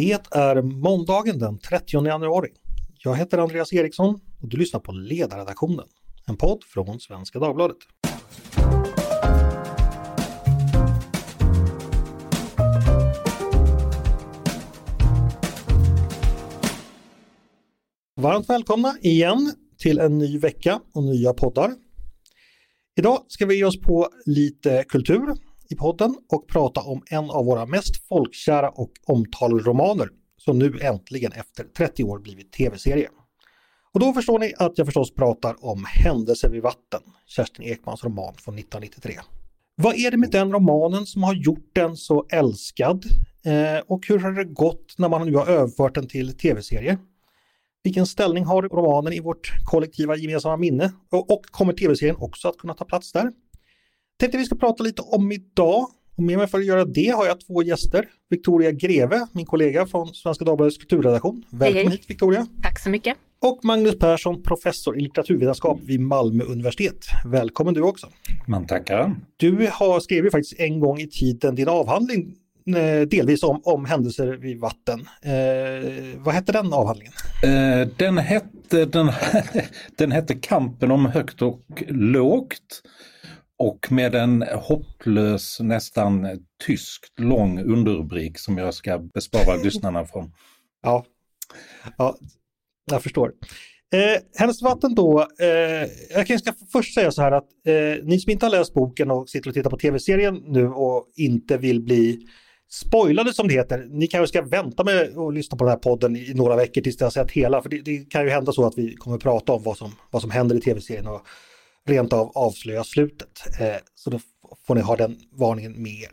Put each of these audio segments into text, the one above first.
Det är måndagen den 30 januari. Jag heter Andreas Eriksson och du lyssnar på Ledarredaktionen, en podd från Svenska Dagbladet. Varmt välkomna igen till en ny vecka och nya poddar. Idag ska vi ge oss på lite kultur i podden och prata om en av våra mest folkkära och omtalade romaner som nu äntligen efter 30 år blivit tv-serie. Och då förstår ni att jag förstås pratar om Händelser vid vatten, Kerstin Ekmans roman från 1993. Vad är det med den romanen som har gjort den så älskad? Eh, och hur har det gått när man nu har överfört den till tv-serie? Vilken ställning har romanen i vårt kollektiva gemensamma minne? Och, och kommer tv-serien också att kunna ta plats där? Tänkte vi ska prata lite om idag. Och med mig för att göra det har jag två gäster. Victoria Greve, min kollega från Svenska Dagbladets kulturredaktion. Välkommen hej, hej. hit Victoria! Tack så mycket! Och Magnus Persson, professor i litteraturvetenskap vid Malmö universitet. Välkommen du också! Man tackar! Du har skrivit faktiskt en gång i tiden din avhandling Eh, delvis om, om händelser vid vatten. Eh, vad hette den avhandlingen? Eh, den, hette, den, den hette Kampen om högt och lågt och med en hopplös, nästan tyskt lång underrubrik som jag ska bespara lyssnarna från. Ja, ja jag förstår. Eh, hennes vatten då, eh, jag kan ska först säga så här att eh, ni som inte har läst boken och sitter och tittar på tv-serien nu och inte vill bli spoilade som det heter. Ni kanske ska vänta med att lyssna på den här podden i några veckor tills ni har sett hela. För det, det, kan ju hända så att vi kommer prata om vad som, vad som händer i tv-serien och rent av avslöja slutet. Eh, så då får ni ha den varningen med er.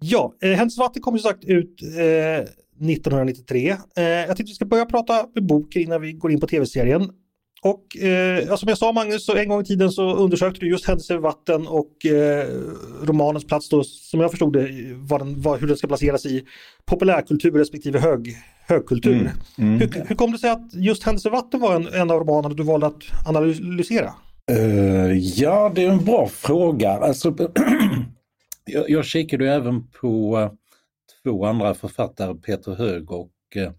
Ja, eh, Händelser vatten kom ju sagt ut eh, 1993. Eh, jag tänkte vi ska börja prata med boken innan vi går in på tv-serien. Och eh, som jag sa Magnus, så en gång i tiden så undersökte du just händelser i vatten och eh, romanens plats då, som jag förstod det, var den, var, hur den ska placeras i populärkultur respektive hög, högkultur. Mm, mm. Hur, hur, kom det sig att just händelser i vatten var en, en av romanerna du valde att analysera? Uh, ja, det är en bra fråga. Alltså, jag, jag kikade även på uh, två andra författare, Peter Hög och eh, uh,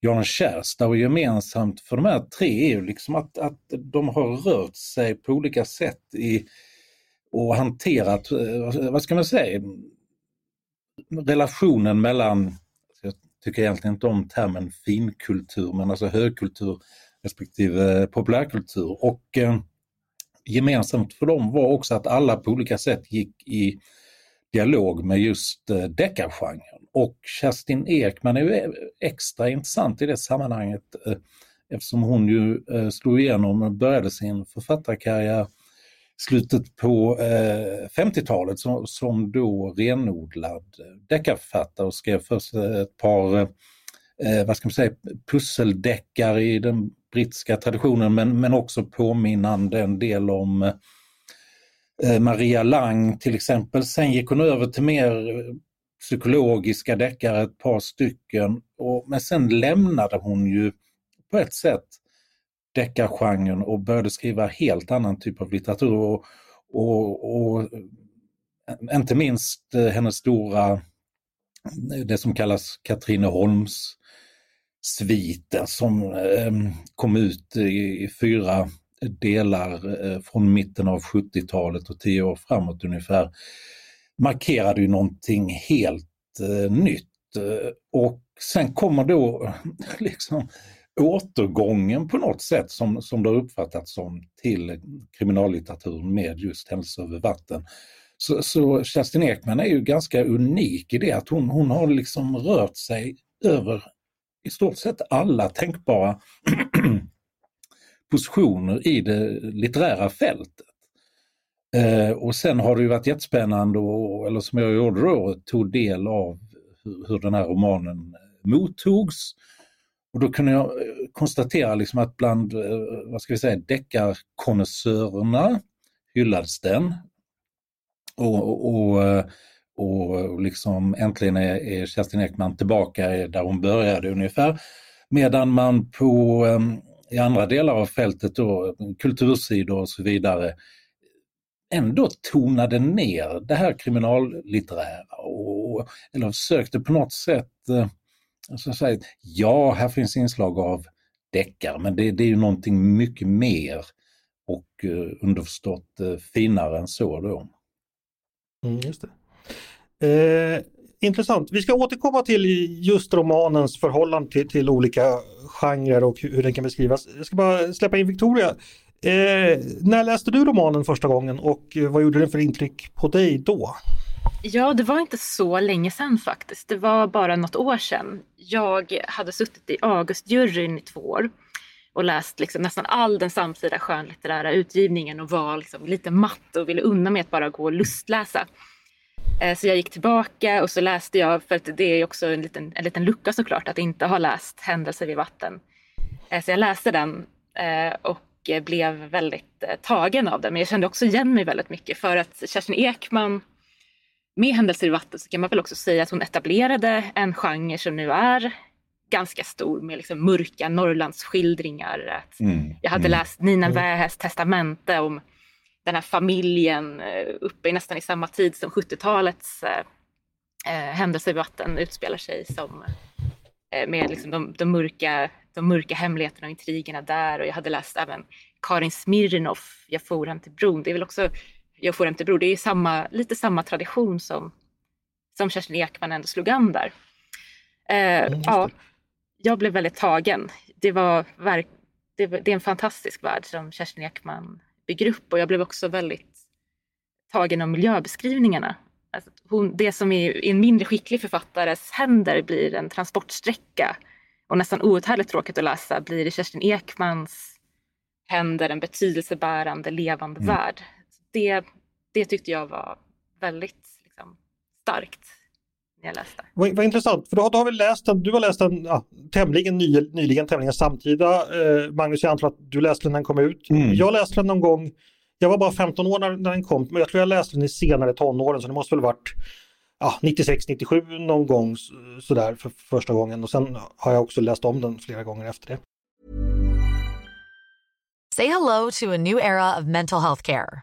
Jan Kärstad och gemensamt för de här tre är ju liksom att, att de har rört sig på olika sätt i och hanterat, vad ska man säga, relationen mellan, jag tycker egentligen inte om termen finkultur, men alltså högkultur respektive populärkultur. Och gemensamt för dem var också att alla på olika sätt gick i dialog med just eh, deckargenren. Och Kerstin Ekman är ju extra intressant i det sammanhanget eh, eftersom hon ju eh, slog igenom och började sin författarkarriär slutet på 50-talet som, då renodlad deckarförfattare och skrev först ett par Eh, vad ska man säga, pusseldeckare i den brittiska traditionen men, men också påminnande en del om Eh, Maria Lang till exempel. Sen gick hon över till mer eh, psykologiska deckare, ett par stycken. Och, men sen lämnade hon ju på ett sätt deckargenren och började skriva helt annan typ av litteratur. Och, och, och eh, inte minst hennes stora, det som kallas Katrineholms sviten som ehm, kom ut i, fyra delar eh, från mitten av 70-talet och tio år framåt ungefär markerade ju någonting helt eh, nytt. Eh, och sen kommer då liksom återgången på något sätt som, som det har uppfattats som till kriminallitteraturen med just hälsa över vatten. Så, så Kerstin Ekman är ju ganska unik i det att hon, hon har liksom rört sig över i stort sett alla tänkbara positioner i det litterära fältet. Eh, och sen har det ju varit jättespännande, och, eller som jag gjorde då, tog del av hur, hur den här romanen eh, mottogs. Och då kunde jag eh, konstatera liksom att bland, eh, vad ska vi säga, deckarkonnässörerna hyllades den. Och, och, och eh, och eh, liksom äntligen är, är Kerstin Ekman tillbaka där hon började ungefär. Medan man på ehm, i andra delar av fältet då, kultursidor och så vidare, ändå tonade ner det här kriminallitterära och, eller försökte på något sätt eh, alltså så att säga, ja, här finns inslag av deckare, men det, det är ju någonting mycket mer och eh, underförstått finare än så då. Mm, just det. Eh, intressant. Vi ska återkomma till just romanens förhållande till, till olika genrer och hur den kan beskrivas. Jag ska bara släppa in Victoria. Eh, när läste du romanen första gången och eh, vad gjorde den för intryck på dig då? Ja, det var inte så länge sedan faktiskt. Det var bara något år sedan. Jag hade suttit i Augustjuryn i två år och läst liksom nästan all den samtida skönlitterära utgivningen och var liksom lite matt och ville unna mig att bara gå och lustläsa. Eh, så jag gick tillbaka och så läste jag, för att det är också en liten, en liten lucka såklart att inte ha läst Händelser vid vatten. Eh, så jag läste den eh, och blev väldigt tagen av den. Men jag kände också igen mig väldigt mycket för att Kerstin Ekman med Händelser i vatten så kan man väl också säga att hon etablerade en genre som nu är ganska stor med liksom mörka Norrlandsskildringar. Mm, jag hade mm, läst Nina mm. Wähäs testamente om den här familjen eh, uppe i nästan i samma tid som 70-talets eh, eh, händelser i vatten utspelar sig som eh, med liksom de, de, mörka, de mörka hemligheterna och intrigerna där och jag hade läst även Karin Smirnoff, Jag for hem till bron. Det är väl också Jag for hem till bron, det är samma, lite samma tradition som, som Kerstin Ekman ändå slog an där. Eh, ja, jag blev väldigt tagen. Det, var verk, det, det är en fantastisk värld som Kerstin Ekman bygger upp och jag blev också väldigt tagen av miljöbeskrivningarna. Alltså hon, det som i en mindre skicklig författares händer blir en transportsträcka och nästan outhärdligt tråkigt att läsa blir i Kerstin Ekmans händer en betydelsebärande levande mm. värld. Det, det tyckte jag var väldigt liksom, starkt jag läste. Vad, vad intressant, för då har, då har vi läst den, du har läst den ja, tämligen ny, nyligen, tämligen samtida. Eh, Magnus, jag antar att du läste den när den kom ut. Mm. Jag läste den någon gång, jag var bara 15 år när, när den kom, men jag tror jag läste den i senare tonåren så det måste väl varit ja, 96, 97 någon gång sådär för första gången och sen har jag också läst om den flera gånger efter det. Say hello to a new era of mental health care.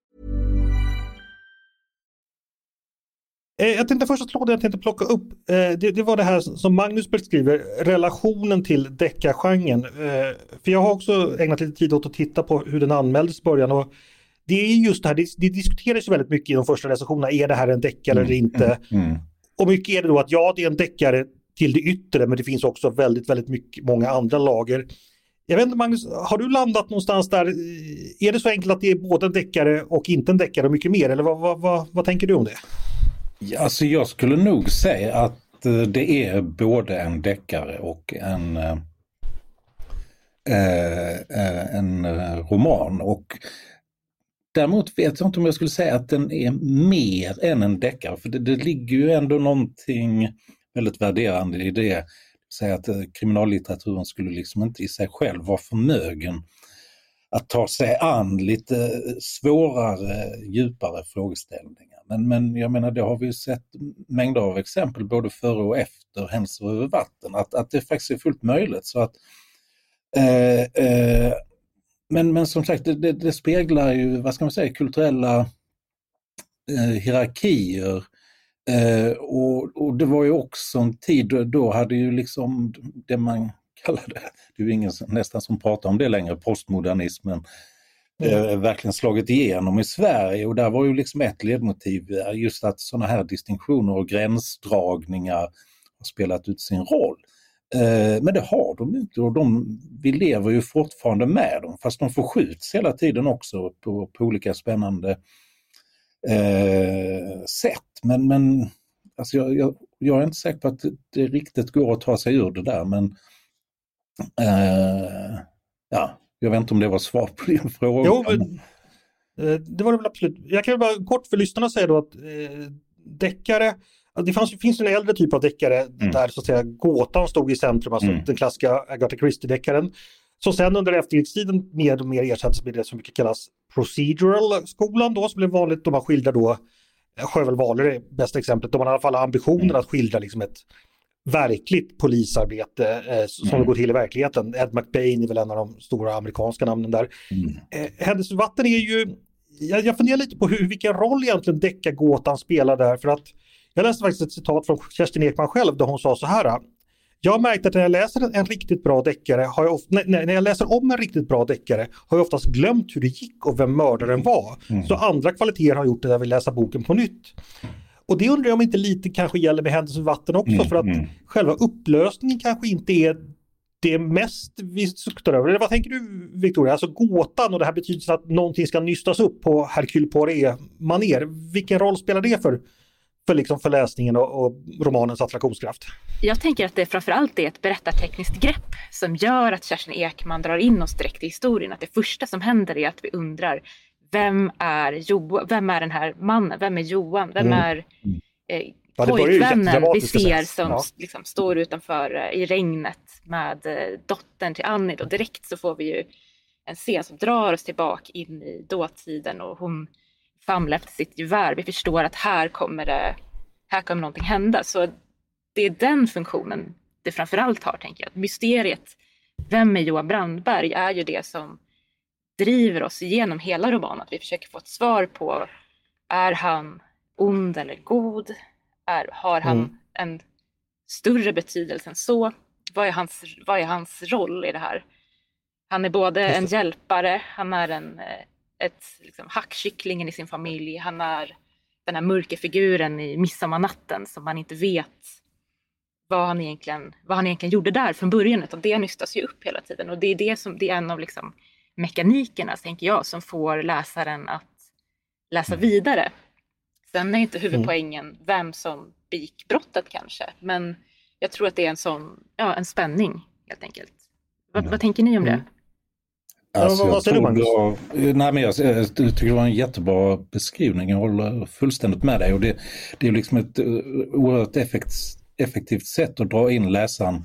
Jag tänkte första tråden jag tänkte plocka upp, eh, det, det, var det här som Magnus beskriver, relationen till deckargenren. Eh, för jag har också ägnat lite tid åt att titta på hur den anmäldes i början. Och det är just det här, det, det diskuteras väldigt mycket i de första recensionerna, är det här en deckare mm, eller inte? Mm, mm. Och mycket är det då att ja, det är en deckare till det yttre, men det finns också väldigt, väldigt mycket, många andra lager. Jag vet inte Magnus, har du landat någonstans där? Är det så enkelt att det är både en deckare och inte en deckare och mycket mer? Eller vad, vad, vad, vad tänker du om det? Alltså jag skulle nog säga att eh, det är både en deckare och en, eh, eh, eh en roman. Och däremot vet jag inte om jag skulle säga att den är mer än en deckare, för det, det ligger ju ändå någonting väldigt värderande i det. Säga att kriminallitteraturen skulle liksom inte i sig själv vara förmögen att ta sig an lite svårare, djupare frågeställningar. Men, men jag menar det har vi sett mängder av exempel både före och efter händelser över vatten, att, att det faktiskt är fullt möjligt. Så att, eh, eh, men, men som sagt, det, det, det, speglar ju, vad ska man säga, kulturella eh, hierarkier. Eh, och, och, det var ju också en tid då, då hade ju liksom det man kallade, det är ju ingen nästan som pratar om det längre, postmodernismen eh, verkligen slagit igenom i Sverige och där var ju liksom ett ledmotiv eh, just att sådana här distinktioner och gränsdragningar har spelat ut sin roll. Eh, men det har de inte och de, vi lever ju fortfarande med dem fast de förskjuts hela tiden också på, på olika spännande eh, sätt. Men, men alltså jag, jag, jag, är inte säker på att det riktigt går att ta sig ur det där. Men eh, ja, jag vet inte om det var svar på din fråga. Jo, eh, det var det väl absolut. Jag kan bara kort för lyssnarna säga då att eh, deckare det fanns, finns en äldre typ av deckare mm. där så att säga gåtan stod i centrum, alltså mm. den klassiska Agatha Christie-deckaren. Som sen under efterkrigstiden mer och mer ersattes med det som mycket kallas procedural-skolan då, som blev vanligt då man skildrar då Sjöwall Wahlöö är bästa exemplet, då man i alla fall har ambitionen mm. att skildra liksom ett verkligt polisarbete eh, som mm. går till i verkligheten. Ed McBain är väl en av de stora amerikanska namnen där. Mm. Eh, Händelsevatten är ju, jag, jag funderar lite på hur, vilken roll egentligen deckargåtan spelar där för att jag läste faktiskt ett citat från Kerstin Ekman själv där hon sa så här. Jag har märkt att när jag läser en, en riktigt bra deckare, har jag ofta, nej, när jag läser om en riktigt bra deckare, har jag oftast glömt hur det gick och vem mördaren var. Mm. Så andra kvaliteter har gjort det när jag vill läsa boken på nytt. Och det undrar jag om inte lite kanske gäller med Händelser vatten också, mm. för att mm. själva upplösningen kanske inte är det mest vi suktar över. Eller vad tänker du Victoria? Alltså gåtan och det här betyder att någonting ska nystas upp på Hercule Poirot-maner. Vilken roll spelar det för för, liksom för läsningen och, och, romanens attraktionskraft? Jag tänker att det framförallt är ett berättartekniskt grepp som gör att Kerstin Ekman drar in oss direkt i historien. Att det första som händer är att vi undrar vem är, jo, vem är den här mannen? Vem är Johan? Vem mm. är eh, ja, pojkvännen vi ser som ja. liksom, står utanför eh, i regnet med eh, dottern till Annie? Och direkt så får vi ju en scen som drar oss tillbaka in i dåtiden och hon famla efter sitt gevär. Vi förstår att här kommer det, här kommer någonting hända. Så det är den funktionen det framförallt har, tänker jag. Mysteriet, vem är Johan Brandberg, är ju det som driver oss igenom hela romanen. Att vi försöker få ett svar på, är han ond eller god? Är, har han mm. en större betydelse än så? Vad är, hans, vad är hans roll i det här? Han är både en hjälpare, han är en eh, ett, liksom, hackkycklingen i sin familj. Han är den här mörka figuren i Midsommarnatten som man inte vet vad han egentligen, vad han egentligen gjorde där från början. Utan det nystas ju upp hela tiden och det är, det som, det är en av liksom mekanikerna, tänker jag, som får läsaren att läsa mm. vidare. Sen är inte huvudpoängen mm. vem som begick brottet kanske, men jag tror att det är en sån, ja, en spänning helt enkelt. Vad, mm. vad tänker ni om det? Alltså, vad säger du Magnus? Jag, nej, men jag, jag, tycker det var en jättebra beskrivning. Jag håller fullständigt med dig. Och det, det är liksom ett uh, oerhört effekt, effektivt sätt att dra in läsaren.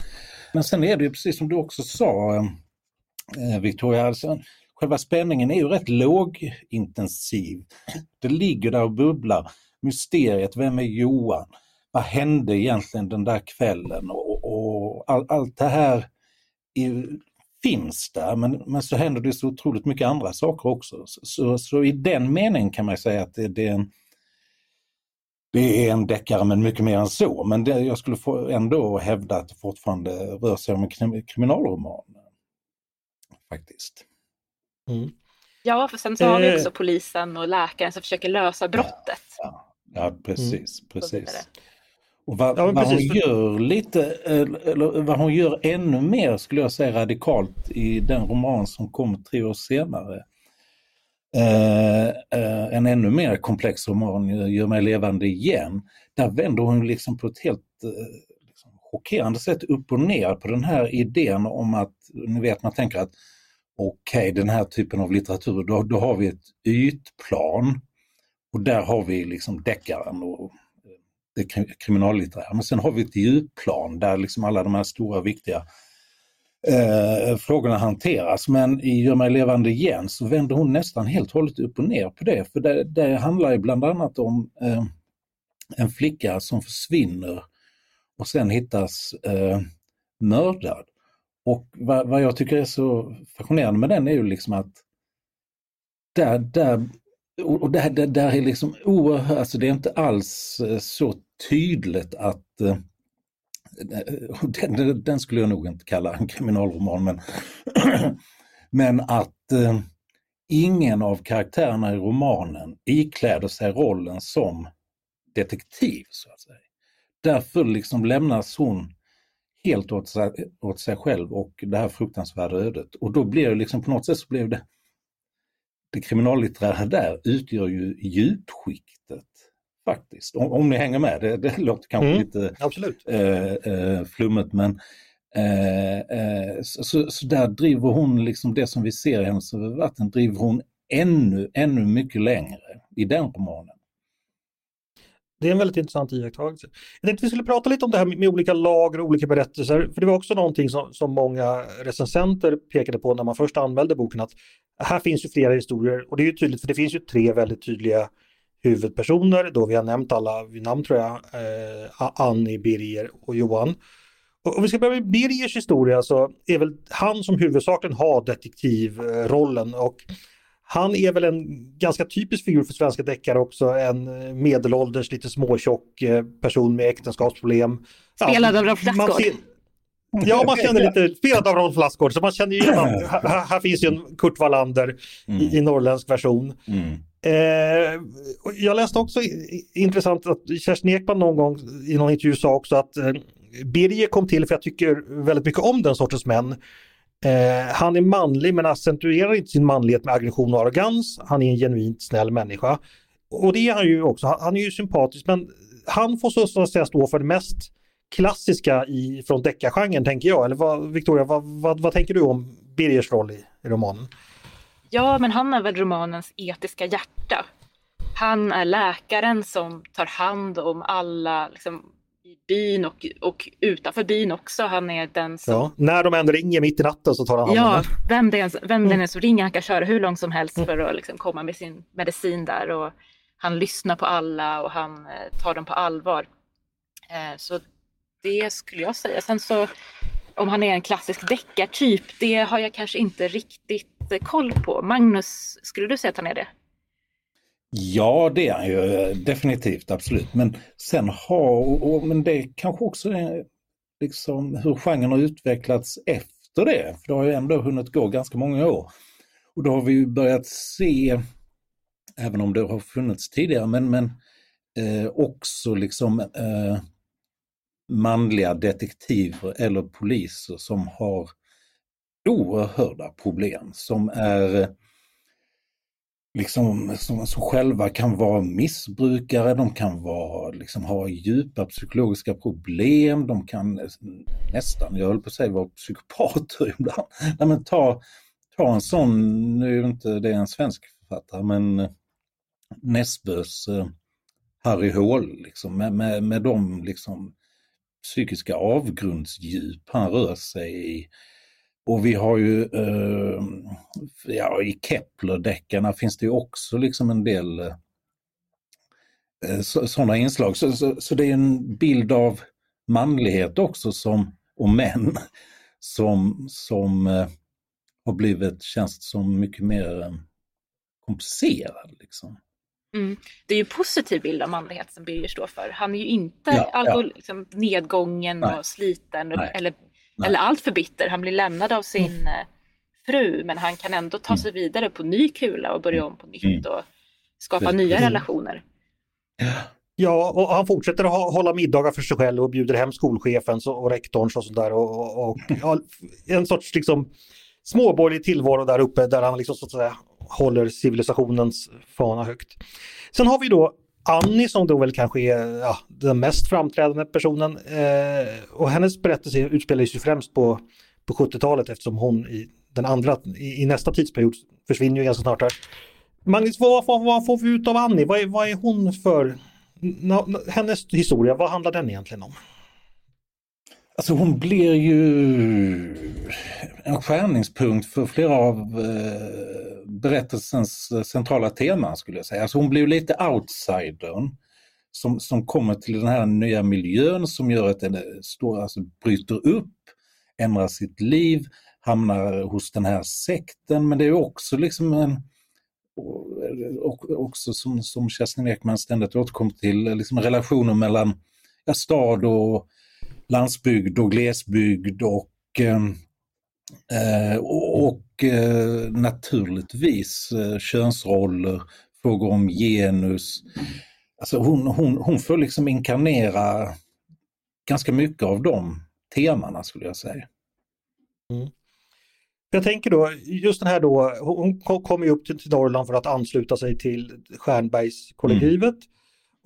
Men sen är det ju precis som du också sa, eh, Eh, Victoria, alltså, själva spänningen är ju rätt lågintensiv. Det ligger där och bubblar. Mysteriet, vem är Johan? Vad hände egentligen den där kvällen? Och, och all, allt det här är finns där men, men så händer det så otroligt mycket andra saker också. Så, så, så i den meningen kan man säga att det, det, är en, det är en deckare men mycket mer än så. Men det, jag skulle få ändå hävda att det fortfarande rör sig om en krim, kriminalroman. Faktiskt. Mm. Ja, för sen så har vi också polisen och läkaren som försöker lösa brottet. Ja, ja precis, mm. precis. Och vad, ja, vad hon gör lite, eller vad hon gör ännu mer skulle jag säga radikalt i den roman som kom tre år senare. Eh, eh, en ännu mer komplex roman, Gör mig levande igen. Där vänder hon liksom på ett helt eh, liksom, chockerande sätt upp och ner på den här idén om att, ni vet man tänker att okej okay, den här typen av litteratur, då, då har vi ett ytplan och där har vi liksom deckaren och eh, det kriminallitterära. Men sen har vi ett djupplan där liksom alla de här stora viktiga eh, frågorna hanteras. Men i Gör mig levande igen så vänder hon nästan helt och hållet upp och ner på det. För det, det handlar ju bland annat om eh, en flicka som försvinner och sen hittas eh, mördad. Och vad, vad, jag tycker är så fascinerande med den är ju liksom att där, där och där, där, där är liksom oerhört, alltså det är inte alls eh, så tydligt att eh, den, den, skulle jag nog inte kalla en kriminalroman, men, men att eh, ingen av karaktärerna i romanen ikläder sig rollen som detektiv. så att säga. Därför liksom lämnas hon helt åt sig, åt sig själv och det här fruktansvärda ödet. Och då blir det liksom på något sätt så blev det det kriminallitterära där utgör ju djupskiktet faktiskt. Om, om ni hänger med, det, det låter kanske mm, lite absolut. Eh, eh, flummet men eh så, så, där driver hon liksom det som vi ser i Hennes vatten, driver hon ännu, ännu mycket längre i den romanen. Det är en väldigt intressant iakttagelse. Jag tänkte vi skulle prata lite om det här med olika lager och olika berättelser. För det var också någonting som, som många recensenter pekade på när man först anmälde boken att här finns ju flera historier och det är ju tydligt för det finns ju tre väldigt tydliga huvudpersoner. Då vi har nämnt alla vid namn tror jag. Eh, Annie, Birger och Johan. Om vi ska börja med Birgers historia så är väl han som huvudsakligen har detektivrollen och han är väl en ganska typisk figur för svenska deckare också, en medelålders, lite småtjock eh, person med äktenskapsproblem. Spelad ja, av Rolf Lassgård. Ja, man känner lite, spelad av Rolf Lassgård, så man känner ju igen, här, här finns ju en Kurt Wallander mm. i, i norrländsk version. Mm. Eh, jag läste också intressant att Kerstin Ekman någon gång i någon intervju sa också att eh, Birger kom till för jag tycker väldigt mycket om den sortens män. Eh, han är manlig men accentuerar inte sin manlighet med aggression och arrogans. Han är en genuint snäll människa. Och det är han ju också. Han, han är ju sympatisk men han får så att säga stå för det mest klassiska i, från deckargenren tänker jag. Eller vad, Victoria, vad, vad, vad tänker du om Birgers roll i, i romanen? Ja, men han är väl romanens etiska hjärta. Han är läkaren som tar hand om alla liksom, i byn och, och utanför byn också. Han är den som... Ja, när de än ringer mitt i natten så tar han hand om Ja, vem det, är, vem det är som ringer, han kan köra hur långt som helst för att liksom komma med sin medicin där. Och han lyssnar på alla och han eh, tar dem på allvar. Eh, så det skulle jag säga. Sen så om han är en klassisk deckartyp, det har jag kanske inte riktigt eh, koll på. Magnus, skulle du säga att han är det? Ja, det är han ju definitivt, absolut. Men sen har, och, men det kanske också är liksom hur genren har utvecklats efter det. För det har ju ändå hunnit gå ganska många år. Och då har vi ju börjat se, även om det har funnits tidigare, men, men eh, också liksom eh, manliga detektiver eller poliser som har oerhörda problem, som är liksom, som, som själva kan vara missbrukare, de kan vara, liksom, ha djupa psykologiska problem, de kan eh, nästan, jag höll på att säga, vara psykopater ibland. Nej, men ta, ta en sån, nu är det inte det en svensk författare, men eh, Näsbös eh, Harry Hall, liksom, med, med, med de liksom, psykiska avgrundsdjup han rör sig i. Och vi har ju, eh, ja i Kepler-deckarna finns det ju också liksom en del eh, sådana inslag. Så, så, så, det är en bild av manlighet också som, och män som, som eh, har blivit, känns som mycket mer eh, komplicerad. Liksom. Mm. Det är ju en positiv bild av manlighet som Birger står för. Han är ju inte ja, ja. Liksom, nedgången Nej. och sliten Nej. eller, Nej. eller allt för bitter. Han blir lämnad av sin mm. Eh, fru men han kan ändå ta mm. sig vidare på ny kula och börja om på nytt mm. och skapa nya relationer. Ja, och han fortsätter att hålla middagar för sig själv och bjuder hem skolchefens och rektorns och sådär. Och, och, och ja, en sorts liksom småborgerlig tillvaro där uppe där han liksom så att säga håller civilisationens fana högt. Sen har vi då Annie som då väl kanske är ja, den mest framträdande personen. Eh, och hennes berättelse utspelar sig främst på, på 70-talet eftersom hon i den andra, i, i, nästa tidsperiod försvinner ju ganska snart här. Magnus, vad, vad, vad får vi ut av Annie? Vad är, vad är hon för, na, hennes historia, vad handlar den egentligen om? Alltså hon blir ju en skärningspunkt för flera av eh, berättelsens eh, centrala teman skulle jag säga. Alltså hon blir lite outsidern som, som kommer till den här nya miljön som gör att den eh, står, alltså, bryter upp, ändrar sitt liv, hamnar hos den här sekten men det är också liksom en och, också som, som Kerstin Ekman ständigt återkommer till, liksom relationer mellan ja, stad och landsbygd och glesbygd och, ehm, eh, och eh, naturligtvis eh, könsroller, frågor om genus. Alltså hon, hon, hon får liksom inkarnera ganska mycket av de temana skulle jag säga. Mm. Jag tänker då, just den här då, hon kom ju upp till, till Norrland för att ansluta sig till Stjernbergskollektivet. Mm.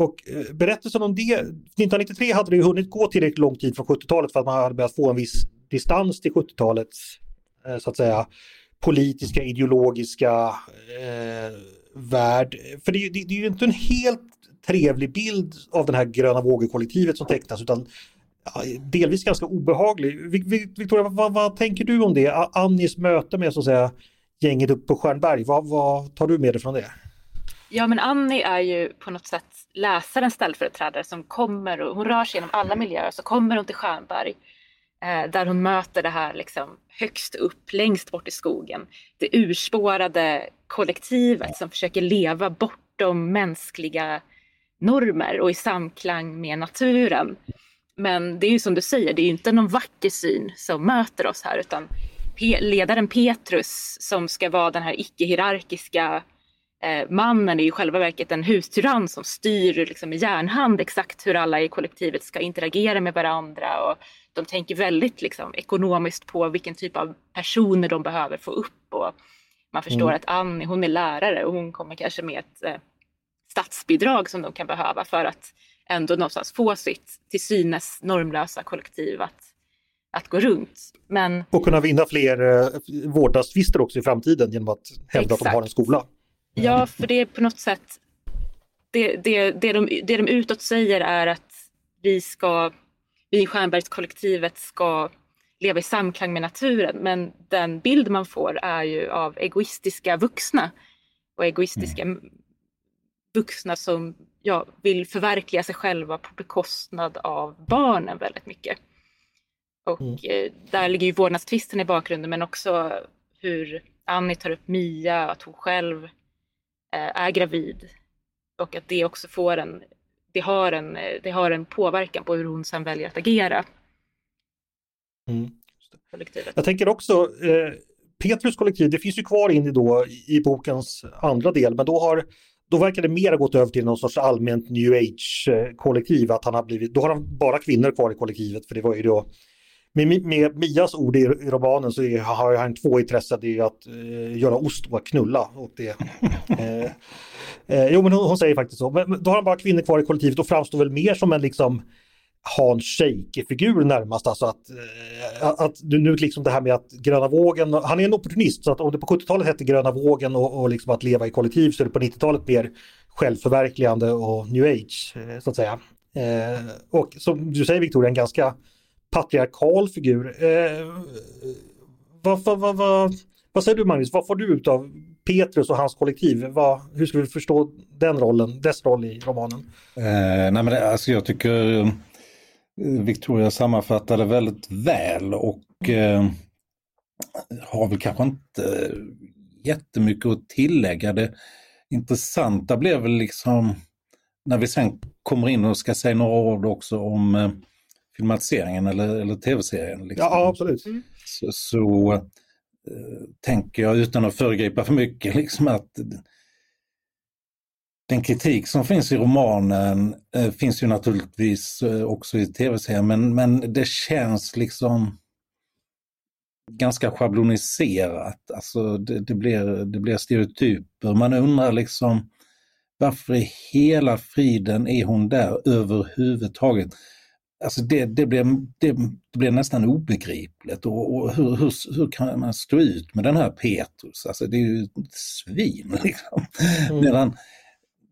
Och eh, berättelsen om det, 1993 hade det ju hunnit gå tillräckligt lång tid från 70-talet för att man hade börjat få en viss distans till 70-talets, eh, så att säga, politiska, ideologiska eh, värld. För det, det, det, är ju inte en helt trevlig bild av den här gröna vågen-kollektivet som tecknas utan ja, delvis ganska obehaglig. Victoria, vad, vad, tänker du om det? Annis möte med så att säga gänget upp på Stjärnberg, vad, vad tar du med dig från det? Ja men Annie är ju på något sätt läsarens ställföreträdare som kommer och hon rör sig genom alla miljöer så kommer hon till Stjärnberg eh, där hon möter det här liksom högst upp, längst bort i skogen. Det urspårade kollektivet som försöker leva bortom mänskliga normer och i samklang med naturen. Men det är ju som du säger, det är ju inte någon vacker syn som möter oss här utan ledaren Petrus som ska vara den här icke-hierarkiska eh, mannen är i själva verket en hustyrann som styr liksom, med järnhand exakt hur alla i kollektivet ska interagera med varandra. Och de tänker väldigt liksom, ekonomiskt på vilken typ av personer de behöver få upp. Och man förstår mm. att Annie hon är lärare och hon kommer kanske med ett eh, statsbidrag som de kan behöva för att ändå någonstans få sitt till synes normlösa kollektiv att, att gå runt. Men... Och kunna vinna fler eh, vårdnadstvister också i framtiden genom att hävda Exakt. att de har en skola. Ja, för det är på något sätt, det, det, det, de, det de utåt säger är att vi ska, vi i Stjärnbergskollektivet ska leva i samklang med naturen. Men den bild man får är ju av egoistiska vuxna och egoistiska mm. vuxna som ja, vill förverkliga sig själva på bekostnad av barnen väldigt mycket. Och mm. eh, där ligger ju vårdnadstvisten i bakgrunden men också hur Annie tar upp Mia, att hon själv är gravid och att det också får en, det har en, det har en påverkan på hur hon sen väljer att agera. Mm. Jag tänker också, eh, Petrus kollektiv, det finns ju kvar in i, då, i bokens andra del, men då har då verkar det mer ha gått över till någon sorts allmänt new age-kollektiv. Att han har blivit, då har han bara kvinnor kvar i kollektivet, för det var ju då med, med Mias ord i, i romanen så är, har han två intressen, det är att eh, göra ost och att knulla. Och det, eh, eh, jo men hon, hon, säger faktiskt så. Men då har han bara kvinnor kvar i kollektivet och framstår väl mer som en liksom Hans Scheike-figur närmast. Alltså att, eh, att nu liksom det här med att gröna vågen, han är en opportunist så att om det på 70-talet hette gröna vågen och, och liksom att leva i kollektiv så är det på 90-talet mer självförverkligande och new age eh, så att säga. Eh, och som du säger Victoria, en ganska patriarkal figur. Eh, vad, vad, vad, vad, vad säger du Magnus, vad får du ut av Petrus och hans kollektiv? Vad, hur ska vi förstå den rollen, dess roll i romanen? Eh, nej men det, alltså jag tycker eh, Victoria sammanfattade väldigt väl och eh, har väl kanske inte jättemycket att tillägga. Det intressanta blev väl liksom när vi sen kommer in och ska säga några ord också om eh, filmatiseringen eller, eller tv-serien. Liksom. Ja, absolut. Mm. Så, så äh, tänker jag utan att föregripa för mycket liksom att den kritik som finns i romanen äh, finns ju naturligtvis äh, också i tv-serien men, men det känns liksom ganska schabloniserat. Alltså det, det, blir, det blir stereotyper. Man undrar liksom varför i hela friden är hon där överhuvudtaget? Alltså det, det, blir, det, det blir nästan obegripligt och, och hur, hur, hur, kan man stå ut med den här Petrus? Alltså det är ju ett svin. Liksom. Mm. Medan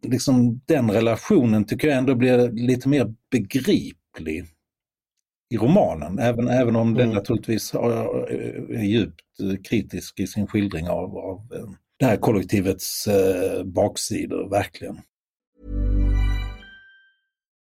liksom, den relationen tycker jag ändå blir lite mer begriplig i romanen, även, även om mm. den naturligtvis är djupt kritisk i sin skildring av, av eh, det här kollektivets eh, baksidor, verkligen.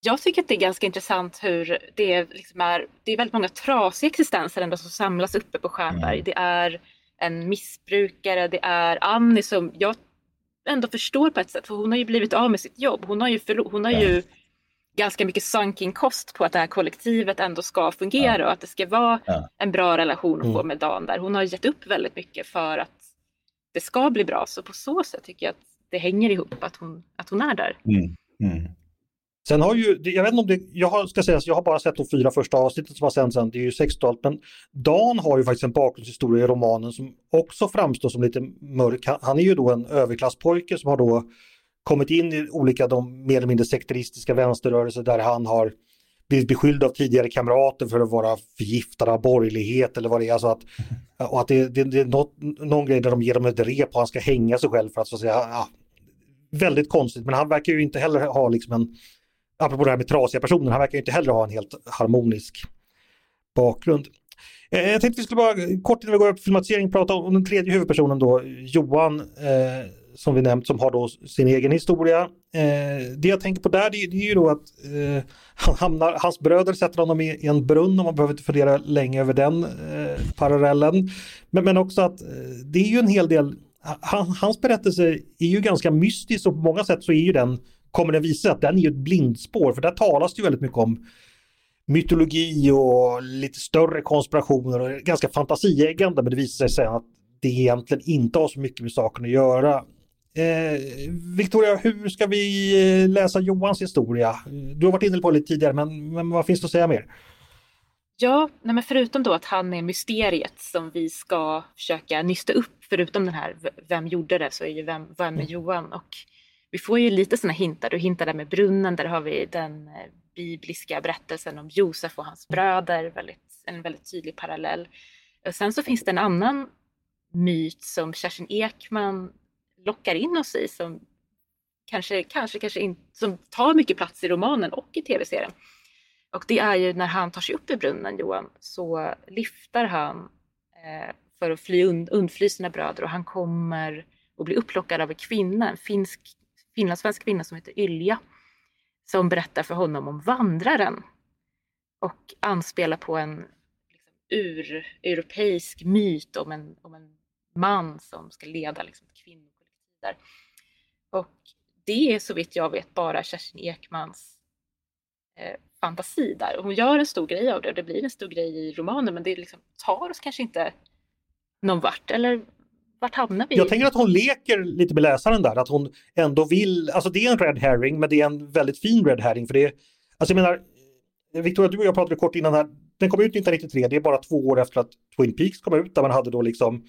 Jag tycker att det är ganska intressant hur det liksom är, det är väldigt många trasiga existenser ändå som samlas uppe på Stjärnberg. Mm. Det är en missbrukare, det är Annie som jag ändå förstår på ett sätt, för hon har ju blivit av med sitt jobb. Hon har ju, förlo- hon har ju ganska mycket sunken kost på att det här kollektivet ändå ska fungera och att det ska vara Ja. en bra relation att få Mm. med Dan där. Hon har gett upp väldigt mycket för att det ska bli bra. Så på så sätt tycker jag att det hänger ihop att hon, att hon är där. Mm. Mm. Sen har ju, jag vet inte om det, jag har, ska säga, jag har bara sett de fyra första avsnitten som har sänts sen, det är ju 60-talet, men Dan har ju faktiskt en bakgrundshistoria i romanen som också framstår som lite mörk. Han, han är ju då en överklasspojke som har då kommit in i olika, de mer eller mindre sekteristiska vänsterrörelser där han har blivit beskylld av tidigare kamrater för att vara förgiftad av borgerlighet eller vad det är. Alltså att, och att det, det, det är något, någon grej där de ger dem ett rep och han ska hänga sig själv för att så att säga, ja, väldigt konstigt, men han verkar ju inte heller ha liksom en apropå det här med trasiga personer, han verkar ju inte heller ha en helt harmonisk bakgrund. Eh, Jag tänkte vi skulle bara kort innan vi går upp till filmatisering prata om den tredje huvudpersonen då, Johan, eh, som vi nämnt, som har då sin egen historia. Eh, det jag tänker på där, det, det är ju då att eh, han hamnar, hans bröder sätter honom i, i en brunn och man behöver inte fundera länge över den eh, parallellen. Men, men också att eh, det är ju en hel del, han, hans berättelse är ju ganska mystisk och på många sätt så är ju den kommer det visa att den är ju ett blindspår för där talas det ju väldigt mycket om mytologi och lite större konspirationer och ganska fantasieggande men det visar sig sen att det egentligen inte har så mycket med saken att göra. Eh, Victoria, hur ska vi eh, läsa Johans historia? Du har varit inne på det lite tidigare men, men vad finns det att säga mer? Ja, nej men förutom då att han är mysteriet som vi ska försöka nysta upp, förutom den här vem gjorde det, så är ju vem, vem är Johan? Och vi får ju lite sådana hintar. Du hintar där med brunnen, där har vi den eh, bibliska berättelsen om Josef och hans bröder, väldigt, en väldigt tydlig parallell. Och sen så finns det en annan myt som Kerstin Ekman lockar in oss i, som kanske, kanske, kanske in, som tar mycket plats i romanen och i tv-serien. Och det är ju när han tar sig upp i brunnen, Johan, så lyfter han eh, för att fly und, undfly sina bröder och han kommer att bli upplockad av en kvinna, en finsk, finlandssvensk kvinna som heter Ylja, som berättar för honom om vandraren och anspelar på en liksom, ur-europeisk myt om en, om en man som ska leda liksom, ett kvinnokollektiv. Och det är så vitt jag vet bara Kerstin Ekmans eh, fantasi där. Och hon gör en stor grej av det och det blir en stor grej i romanen men det liksom tar oss kanske inte någon vart. Eller vart hamnar vi? Jag tänker att hon leker lite med läsaren där, att hon ändå vill, alltså det är en red herring men det är en väldigt fin red herring för det är, alltså jag menar, Victoria du och jag pratade kort innan här, den kom ut 1993, det är bara två år efter att Twin Peaks kom ut där man hade då liksom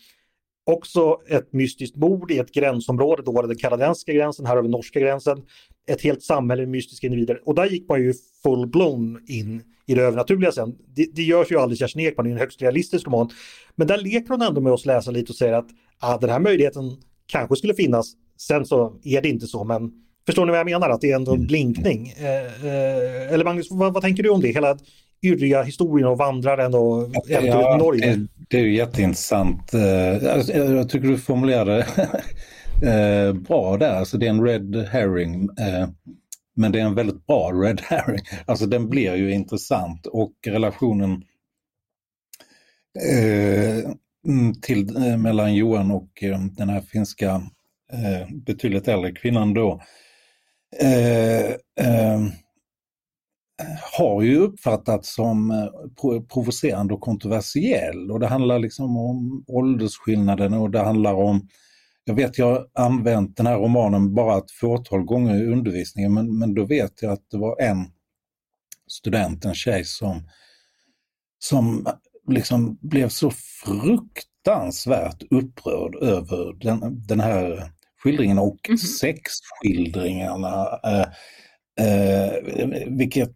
också ett mystiskt mord i ett gränsområde, då var det den kanadensiska gränsen, här har vi norska gränsen, ett helt samhälle med mystiska individer och där gick man ju full-blown in i det övernaturliga sen. Det, det görs ju aldrig Kerstin Ekman, det är en högst realistisk roman. Men där leker hon ändå med oss läsa lite och säger att ah, den här möjligheten kanske skulle finnas. Sen så är det inte så, men förstår ni vad jag menar? Att det är ändå en blinkning. Eh, eh, eller Magnus, vad, vad tänker du om det? Hela yrriga historien och vandraren och äventyret Ja, Norge. det, det är ju jätteintressant. Eh, alltså, Jag, tycker du formulerade eh, bra där. Alltså det är en red herring. eh, Men det är en väldigt bra red herring. Alltså den blir ju intressant och relationen eh, mm, Mm, till, eh, mellan Johan och eh, den här finska eh, betydligt äldre kvinnan då eh, eh, har ju uppfattats som eh, provocerande och kontroversiell. Och det handlar liksom om åldersskillnaden och det handlar om jag vet jag har använt den här romanen bara ett fåtal gånger i undervisningen men, men då vet jag att det var en student, en tjej som, som liksom blev så fruktansvärt upprörd över den, den här skildringen och Mhm. sexskildringarna. Eh, eh, vilket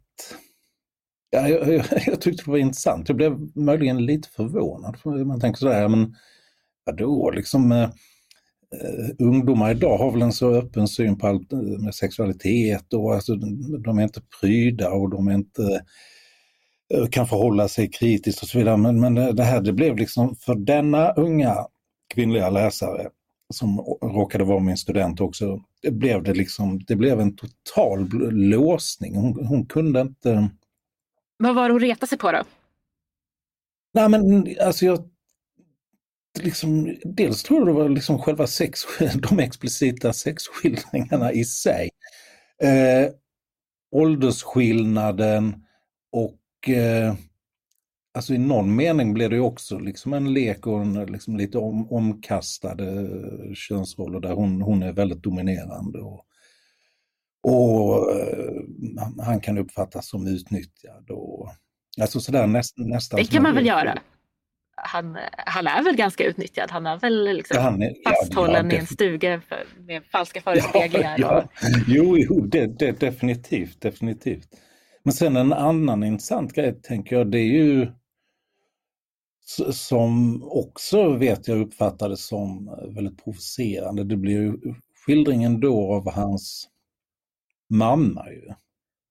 ja, jag, jag, tyckte det var intressant. Jag blev möjligen lite förvånad. för Man tänker sådär, men vadå, liksom eh, eh, ungdomar idag har väl en så öppen syn på allt med sexualitet och alltså, de är inte pryda och de är inte kan förhålla sig kritiskt och så vidare. Men, men det här det blev liksom för denna unga kvinnliga läsare som råkade vara min student också, det blev det liksom, det blev en total låsning. Hon, hon kunde inte... Vad var det hon retade sig på då? Nej men alltså jag, liksom, dels tror jag det var liksom själva sex, de explicita sexskildringarna i sig. Eh, åldersskillnaden eh, alltså i någon mening blir det också liksom en lek och en liksom lite om, omkastade könsroller där hon, hon är väldigt dominerande. Och, och uh, han kan uppfattas som utnyttjad. Och, alltså sådär näst, nästan. Det kan man väl göra? Han, han är väl ganska utnyttjad? Han är väl liksom ja, är, fasthållen ja, i en stuga med falska förespeglingar? Ja, ja. Jo, jo det, det, definitivt, definitivt. Men sen en annan intressant grej tänker jag, det är ju som också vet jag uppfattades som väldigt provocerande. Det blir ju skildringen då av hans mamma ju.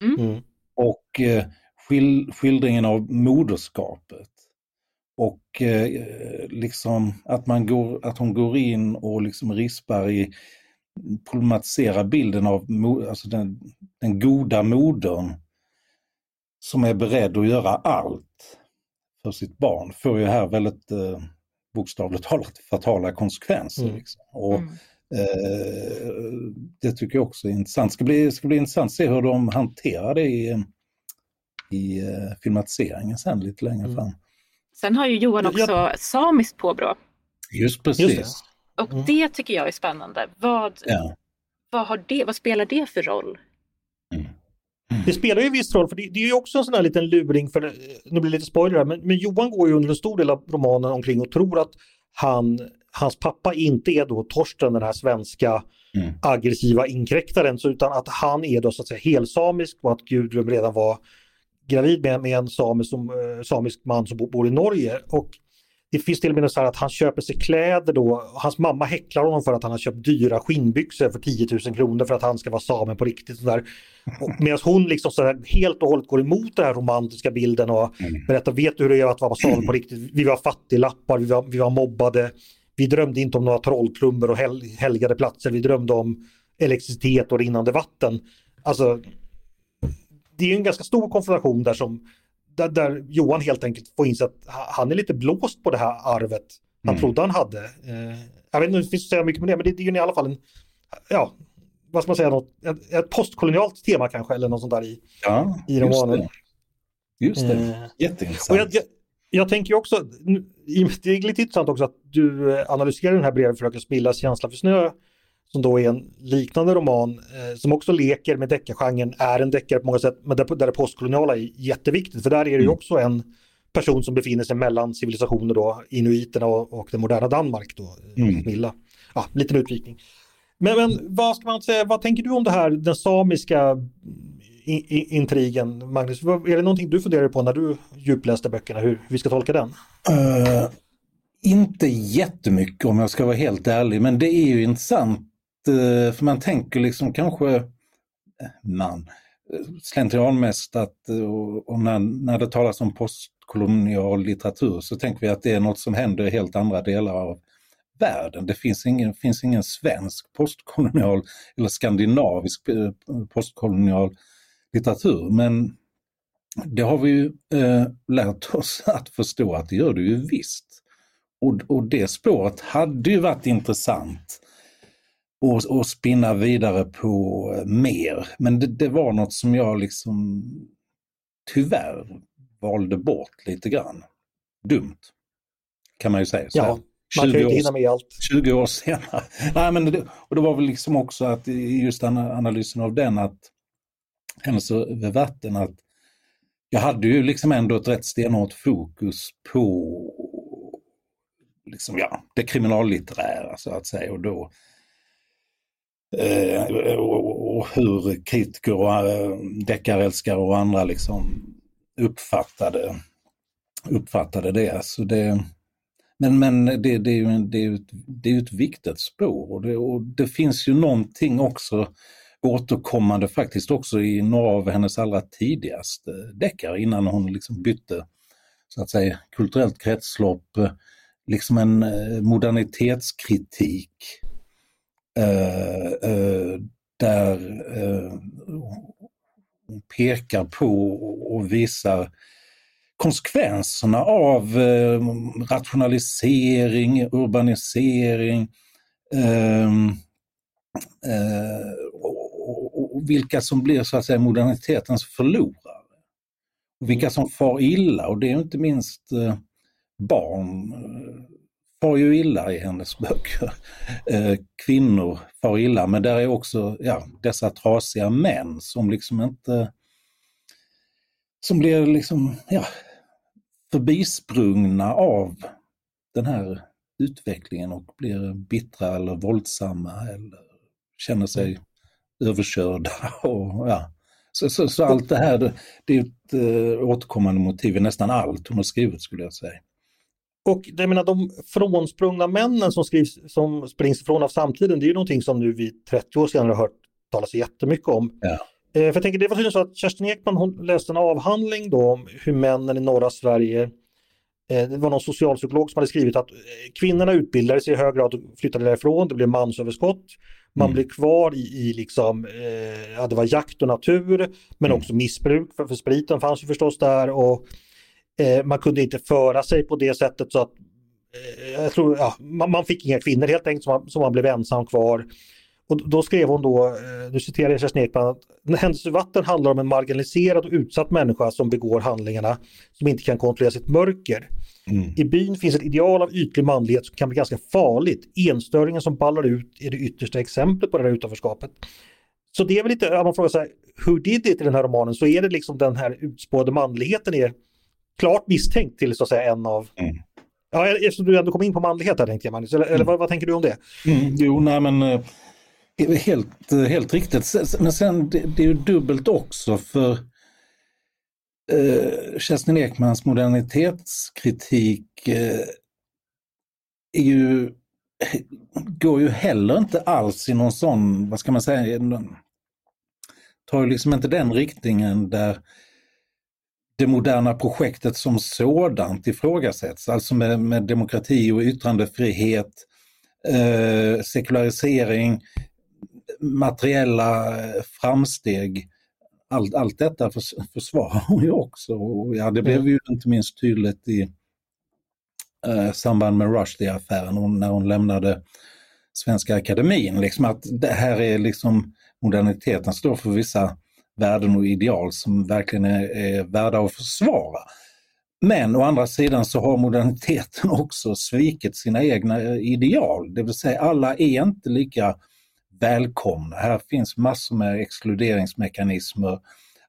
Mm. mm. Och eh, skildringen av moderskapet. Och eh, liksom att, man går, att hon går in och liksom rispar i, problematiserar bilden av alltså den, den goda modern som är beredd att göra allt för sitt barn får ju här väldigt eh, bokstavligt talat fatala konsekvenser. Mm. Liksom. Och, mm. eh, det tycker jag också är intressant. Det ska bli, ska bli intressant att se hur de hanterar det i, i eh, filmatiseringen sen lite längre mm. fram. Sen har ju Johan också ja. samiskt påbrå. Just precis. Just det. Och mm. det tycker jag är spännande. Vad, ja. vad, har det, vad spelar det för roll? Det spelar ju en viss roll, för det, det är ju också en sån här liten luring, för nu blir det lite spoiler här, men, men Johan går ju under en stor del av romanen omkring och tror att han, hans pappa inte är då Torsten, den här svenska mm. aggressiva inkräktaren, så, utan att han är då så att säga helsamisk och att Gudrun redan var gravid med, med en samisk, som, eh, samisk man som bor i Norge. Och det finns till och med så här att han köper sig kläder då. Hans mamma häcklar honom för att han har köpt dyra skinnbyxor för 10 000 kronor för att han ska vara same på riktigt. Medan hon liksom så här helt och hållet går emot den här romantiska bilden och mm. berättar, vet du hur det är att vara same på riktigt? Vi var fattiglappar, vi var, vi var mobbade. Vi drömde inte om några trollklubbor och hel, helgade platser, vi drömde om elektricitet och rinnande vatten. Alltså, det är en ganska stor konfrontation där som där, där, Johan helt enkelt får inse att han är lite blåst på det här arvet han mm. trodde han hade. Eh, jag vet inte om det finns säga mycket med det, men det, det är ju i alla fall en, ja, vad ska man säga, något, ett, ett postkolonialt tema kanske eller något sånt där i, ja, i romanen. Just det, just det. Eh, jätteintressant. Och jag, jag, jag tänker också, det är lite intressant också att du analyserar den här brevet Fröken Smillas känsla för snö som då är en liknande roman eh, som också leker med deckargenren, är en deckare på många sätt, men där, där det postkoloniala är jätteviktigt. För där är det ju mm. också en person som befinner sig mellan civilisationer då, inuiterna och, och det moderna Danmark då, mm. Milla. Ja, liten utvikning. Men, men vad ska man säga, vad tänker du om det här, den samiska i, i, intrigen, Magnus? Är det någonting du funderar på när du djupläste böckerna, hur vi ska tolka den? Uh, inte jättemycket om jag ska vara helt ärlig, men det är ju intressant Eh, Eh, för man tänker liksom kanske, eh, man, eh, slentrianmässigt att och när, när det talas om postkolonial litteratur så tänker vi att det är något som händer i helt andra delar av världen. Det finns ingen, finns ingen svensk postkolonial eller skandinavisk postkolonial litteratur men det har vi ju eh, lärt oss att förstå att det gör det ju visst. Och, och det spåret hade ju varit intressant och, och spinna vidare på mer. Men det, det, var något som jag liksom tyvärr valde bort lite grann. Dumt, kan man ju säga. Så ja, man kan ju inte hinna med allt. 20 år senare. Nej, men det, och det var väl liksom också att just analysen av den att hennes över vatten att jag hade ju liksom ändå ett rätt stenhårt fokus på liksom, ja, det kriminallitterära så att säga och då Eh, och hur kritiker och eh, deckarälskare och andra liksom uppfattade, uppfattade det. Så det. men, men det, det, är ju, det, är ju ett, det är ett viktigt spår och det, och det finns ju någonting också återkommande faktiskt också i några av hennes allra tidigaste deckare innan hon liksom bytte så att säga kulturellt kretslopp, eh, liksom en eh, modernitetskritik där eh, hon pekar på och visar konsekvenserna av eh, rationalisering, urbanisering eh, eh, och, vilka som blir så att säga modernitetens förlorare. Och vilka som far illa och det är inte minst eh, barn eh, far ju illa i hennes böcker. Eh, kvinnor far illa men där är också ja, dessa trasiga män som liksom inte som blir liksom, ja, förbisprungna av den här utvecklingen och blir bittra eller våldsamma eller känner sig överkörda. Och, ja. så, så, så, allt det här, det är ett eh, återkommande motiv i nästan allt hon har skrivit skulle jag säga. Och jag menar de frånsprungna männen som, skrivs, som springs ifrån av samtiden, det är ju någonting som nu vi 30 år senare har hört talas jättemycket om. Ja. Eh, för jag tänker, det var tydligen så att Kerstin Ekman läste en avhandling då om hur männen i norra Sverige eh, det var någon socialpsykolog som hade skrivit att eh, kvinnorna utbildade sig i hög grad och flyttade därifrån. Det blev mansöverskott. Man mm. blev kvar i, i liksom, eh, ja, det var jakt och natur, men mm. också missbruk, för, för spriten fanns ju förstås där och eh, man kunde inte föra sig på det sättet så att eh, jag tror, ja, man, man, fick inga kvinnor helt enkelt, så man, så man blev ensam kvar. Och då skrev hon då, eh, nu citerar jag Kerstin Ekman, att händelsevatten handlar om en marginaliserad och utsatt människa som begår handlingarna som inte kan kontrollera sitt mörker. Mm. I byn finns ett ideal av ytlig manlighet som kan bli ganska farligt. Enstöringen som ballar ut är det yttersta exemplet på det här utanförskapet. Så det är väl lite, om man frågar sig, who did it i den här romanen, så är det liksom den här utspårade manligheten är klart misstänkt till så att säga en av mm. Ja, eftersom du ändå kom in på manlighet här tänkte jag Magnus, eller, mm. eller vad, vad, tänker du om det? Mm, jo, nej men eh, Helt, helt riktigt. Men sen det, det är ju dubbelt också för eh, Kerstin Ekmans modernitetskritik eh, är ju, går ju heller inte alls i någon sån, vad ska man säga, tar ju liksom inte den riktningen där det moderna projektet som sådant ifrågasätts, alltså med, med demokrati och yttrandefrihet, eh, sekularisering, materiella eh, framsteg, allt, allt detta förs försvarar hon ju också. Och ja, det blev mm. ju inte minst tydligt i eh, samband med Rushdie-affären när hon lämnade Svenska Akademin. Liksom att det här är liksom moderniteten står för vissa värden och ideal som verkligen är, är värda att försvara. Men å andra sidan så har moderniteten också svikit sina egna eh, ideal, det vill säga alla är inte lika välkomna. Här finns massor med exkluderingsmekanismer,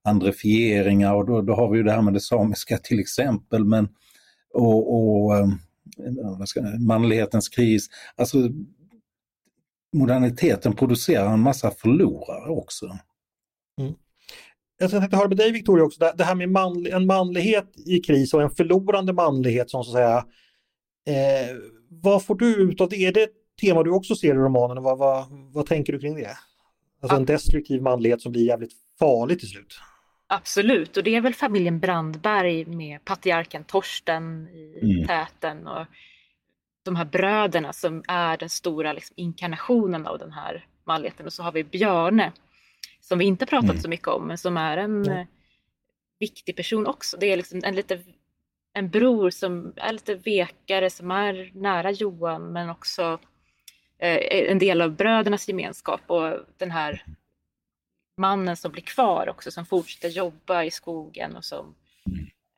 andrefieringar och då, då har vi ju det här med det samiska till exempel. Men, och, och eh, vad ska, manlighetens kris. Alltså moderniteten producerar en massa förlorare också. Mm. Jag tänkte höra med dig Victoria också, det här med manlig, en manlighet i kris och en förlorande manlighet som så att säga, eh, vad får du ut av det? Är det tema du också ser i romanen. Vad, vad, vad tänker du kring det? Alltså en destruktiv manlighet som blir jävligt farlig till slut. Absolut, och det är väl familjen Brandberg med patriarken Torsten i mm. täten och de här bröderna som är den stora liksom, inkarnationen av den här manligheten. Och så har vi Björne som vi inte pratat mm. så mycket om men som är en mm. viktig person också. Det är liksom en, lite, en bror som är lite vekare, som är nära Johan men också Eh, en del av brödernas gemenskap och den här mannen som blir kvar också som fortsätter jobba i skogen och som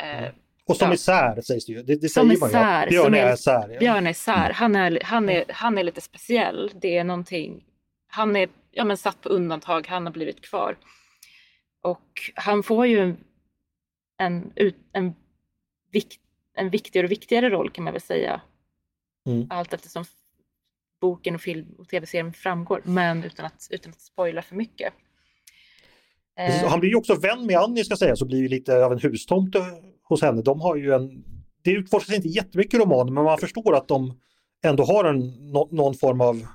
eh, och som ja. är sär sägs det ju. Det, det säger man ju. Björn är, är sär. Ja. Björn är sär. Han är, han, är, han är lite speciell. Det är någonting. Han är ja, men satt på undantag. Han har blivit kvar. Och han får ju en, en, en, vikt, en viktigare och viktigare roll kan man väl säga. Mm. Allt eftersom boken och film och tv-serien framgår, men utan att, utan att spoila för mycket. Precis, han blir ju också vän med Annie ska säga, så blir ju lite av en hustomte hos henne. De har ju en det utforskas inte jättemycket i romanen men man förstår att de ändå har en, någon form av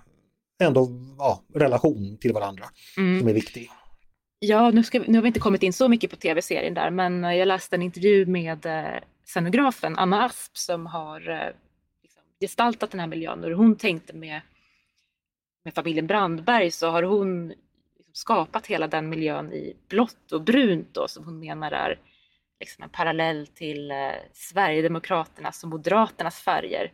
ändå, ja, relation till varandra Mm. som är viktig. Ja, nu, vi, nu har vi inte kommit in så mycket på tv-serien där, men eh, jag läste en intervju med eh, scenografen Anna Asp som har eh, liksom, gestaltat den här miljön och hur hon tänkte med, med familjen Brandberg så har hon liksom, skapat hela den miljön i blått och brunt då, som hon menar är liksom, en parallell till eh, Sverigedemokraternas och Moderaternas färger.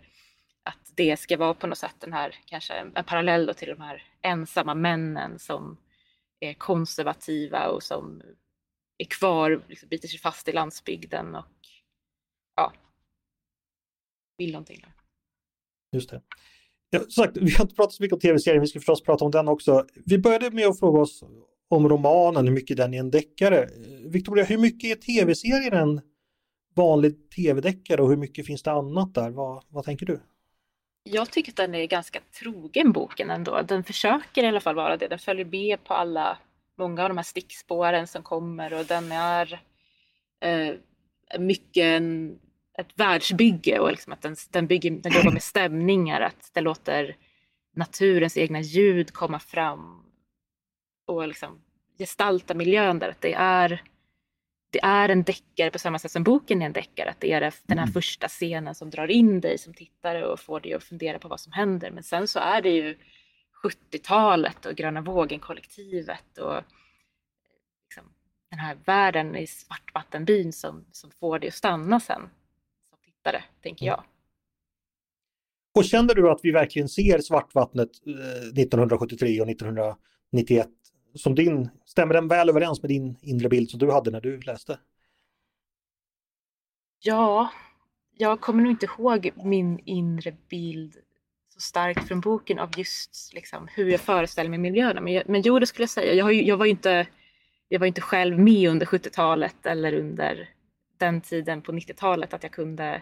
Att det ska vara på något sätt den här, kanske en, parallell då till de här ensamma männen som är konservativa och som är kvar, liksom biter sig fast i landsbygden och ja, vill någonting. Just det. Ja, som sagt, vi har inte pratat så mycket om tv-serien, vi ska förstås prata om den också. Vi började med att fråga oss om romanen, hur mycket den är en deckare. Victoria, hur mycket är tv-serien en vanlig tv-deckare och hur mycket finns det annat där? Vad, vad tänker du? Jag tycker att den är ganska trogen boken ändå. Den försöker i alla fall vara det. Den följer med på alla, många av de här stickspåren som kommer och den är eh, mycket en, ett världsbygge och liksom att den, den, bygger, den jobbar med stämningar, att den låter naturens egna ljud komma fram och liksom gestalta miljön där. Att det är, det är en deckare på samma sätt som boken är en deckare. Att det är den här första scenen som drar in dig som tittare och får dig att fundera på vad som händer. Men sen så är det ju 70-talet och Gröna vågen-kollektivet och liksom den här världen i Svartvattenbyn som, som får dig att stanna sen som tittare, tänker jag. Och känner du att vi verkligen ser Svartvattnet eh, 1973 och 1991 som din, stämmer den väl överens med din inre bild som du hade när du läste? Ja, jag kommer nog inte ihåg min inre bild så starkt från boken av just liksom, hur jag föreställer mig miljöerna. Men, jag, men jo, det skulle jag säga. Jag, har ju, jag, var ju inte, jag var inte själv med under 70-talet eller under den tiden på 90-talet att jag kunde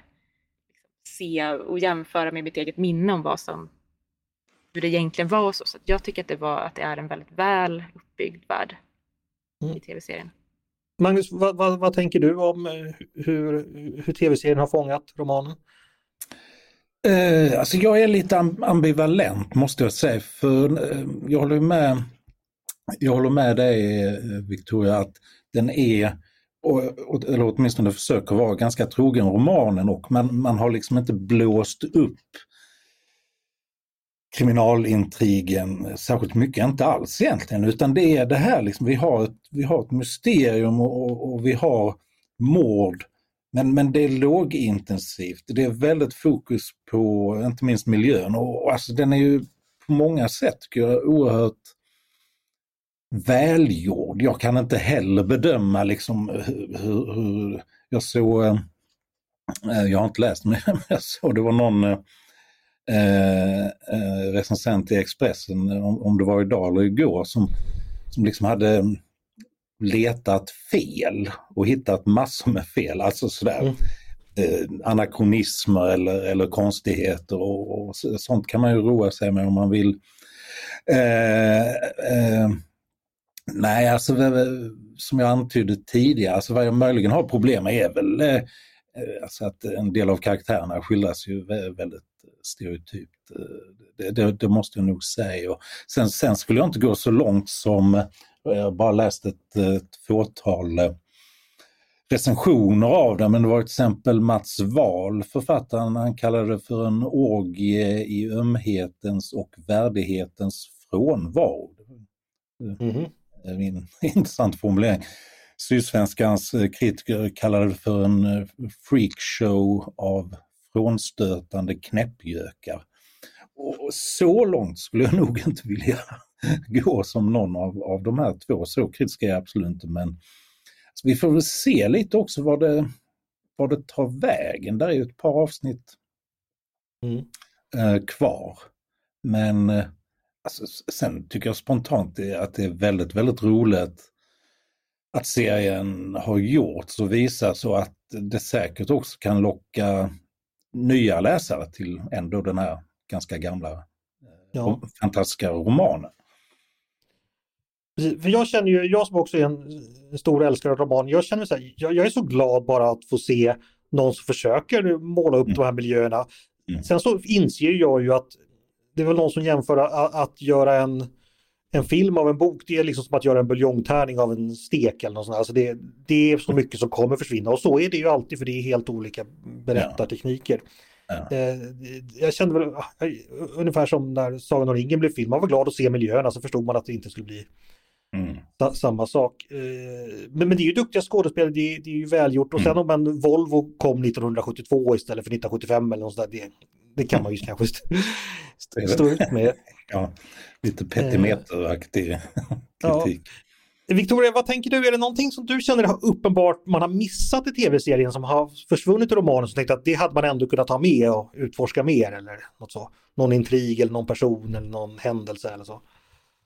liksom, se och jämföra med mitt eget minne om vad som, hur det egentligen var. Och så så jag tycker att det, var, att det är en väldigt väl uppbyggd värld Mm. i tv-serien. Magnus, vad, vad, vad tänker du om eh, hur, hur tv-serien har fångat romanen? Eh, alltså jag är lite am- ambivalent måste jag säga för eh, jag håller med jag håller med dig eh, Victoria att den är, och, och, eller åtminstone försöker vara ganska trogen romanen och man, man har liksom inte blåst upp kriminalintrigen särskilt mycket, inte alls egentligen, utan det är det här liksom, vi har ett, vi har ett mysterium och, och, och vi har mord men, men det är lågintensivt. Det är väldigt fokus på inte minst miljön och, och alltså den är ju på många sätt jag, oerhört välgjord. Jag kan inte heller bedöma liksom hur, hur, hur jag såg, eh, jag har inte läst men jag såg det var någon eh, eh, eh, recensent i Expressen, om, om det var idag eller igår, som, som liksom hade letat fel och hittat massor med fel, alltså sådär Mm. eh, anakronismer eller, eller konstigheter och, och så- sånt kan man ju roa sig med om man vill. Eh, eh, nej, alltså som jag antydde tidigare, alltså vad jag möjligen har problem med är väl eh, eh, alltså att en del av karaktärerna skildras ju vä- väldigt stereotypt. Eh, Det, det, det måste jag nog säga. Och sen, sen skulle jag inte gå så långt som, eh, jag bara läst ett, ett fåtal eh, recensioner av den, men det var till exempel Mats Wahl, författaren, han kallade det för en orgie i ömhetens och värdighetens frånvaro. Det är en intressant formulering. Sydsvenskans kritiker kallade det för en freakshow av frånstötande knäppjökar. Och så långt skulle jag nog inte vilja gå som någon av, av de här två. Så kritisk är jag absolut inte men så vi får väl se lite också vad det, vad det tar vägen. Där är ju ett par avsnitt Mm. eh, kvar. Men eh, alltså, sen tycker jag spontant att det är väldigt, väldigt roligt att serien har gjorts och visar så att det säkert också kan locka nya läsare till ändå den här ganska gamla eh, Ja. fantastiska romanen. Precis, För jag känner ju, jag som också är en stor älskare av roman, jag känner så här, jag, jag är så glad bara att få se någon som försöker måla upp mm. de här miljöerna. Mm. Sen så inser jag ju att det är väl någon som jämför att, att göra en, en film av en bok, det är liksom som att göra en buljongtärning av en stek eller något sånt. Alltså det, det är så mycket som kommer försvinna och så är det ju alltid för det är helt olika berättartekniker. Ja. Eh, jag kände väl ungefär som när Sagan om ringen blev film, man var glad att se miljöerna så förstod man att det inte skulle bli Mm. Samma sak. Eh, men, men det är ju duktiga skådespelare, det, är, det är ju välgjort. Och sen mm. om en Volvo kom 1972 istället för 1975 eller något sånt där, det, det kan man ju kanske st stå ut med. Ja, lite petimeteraktig kritik. Ja. Victoria, vad tänker du? Är det någonting som du känner har uppenbart man har missat i tv-serien som har försvunnit i romanen som tänkte att det hade man ändå kunnat ha med och utforska mer eller något så? Någon intrig eller någon person eller någon händelse eller så?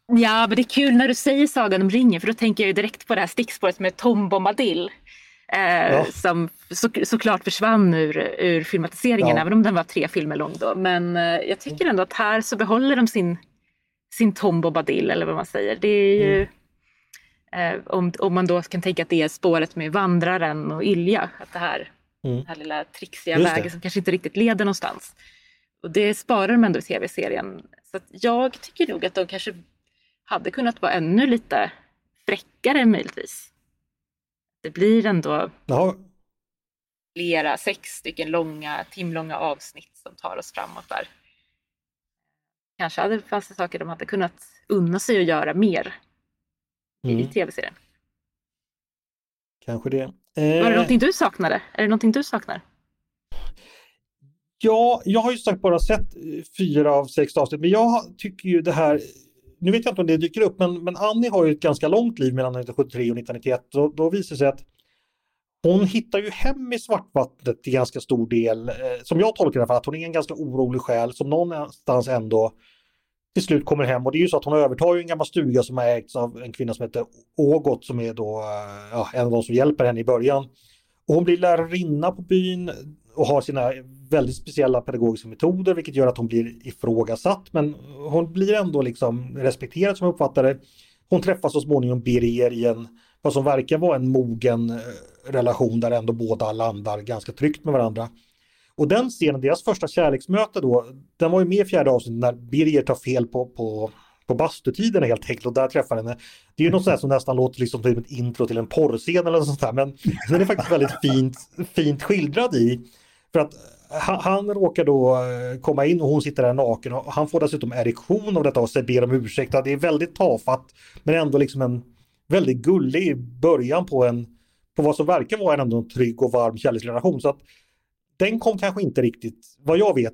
Ja, men det är kul när du säger Sagan om ringen för då tänker jag direkt på det här stickspåret med Tom Bombadil. Eh, ja. Som så, såklart försvann ur, ur filmatiseringen, ja. även om den var tre filmer lång då. Men eh, jag tycker ändå att här så behåller de sin, sin Tom Bombadil, eller vad man säger. Det är ju, mm. eh, om, om man då kan tänka att det är spåret med Vandraren och Ilja, att det här, mm. den här lilla trixiga vägen som kanske inte riktigt leder någonstans. Och det sparar de ändå i tv-serien. Så jag tycker nog att de kanske hade kunnat vara ännu lite fräckare möjligtvis. Det blir ändå Jaha. flera, sex stycken långa, timlånga avsnitt som tar oss framåt där. Kanske hade, fanns det saker de hade kunnat unna sig att göra mer mm. i tv-serien. Kanske det. Eh... Var det eh, någonting du saknade? Är det någonting du saknar? Ja, jag har ju sagt bara sett fyra av sex avsnitt, men jag tycker ju det här nu vet jag inte om det dyker upp, men, men Annie har ju ett ganska långt liv mellan 1973 och 1991. Då, då visar det sig att hon hittar ju hem i svartvattnet till ganska stor del, eh, som jag tolkar det för att hon är en ganska orolig själ som någonstans ändå till slut kommer hem och det är ju så att hon övertar ju en gammal stuga som har ägts av en kvinna som heter Ågot som är då eh, ja, en av de som hjälper henne i början. Och hon blir lärarinna på byn och har sina väldigt speciella pedagogiska metoder vilket gör att hon blir ifrågasatt men hon blir ändå liksom respekterad som jag uppfattar det. Hon träffar så småningom Birger i en vad som verkar vara en mogen eh, relation där ändå båda landar ganska tryggt med varandra. Och den scenen, deras första kärleksmöte då, den var ju med i fjärde avsnittet när Birger tar fel på, på, på bastutiderna helt enkelt och där träffar henne. Det är ju något sånt som nästan låter liksom som ett intro till en porrscen eller något sånt där men den är faktiskt väldigt fint, fint skildrad i. För att eh, han, han råkar då eh, komma in och hon sitter där naken och han får dessutom erektion av detta och ber om ursäkt. Det är väldigt tafatt men ändå liksom en väldigt gullig början på en på vad som verkar vara en ändå trygg och varm kärleksrelation. Så att den kom kanske inte riktigt, vad jag vet,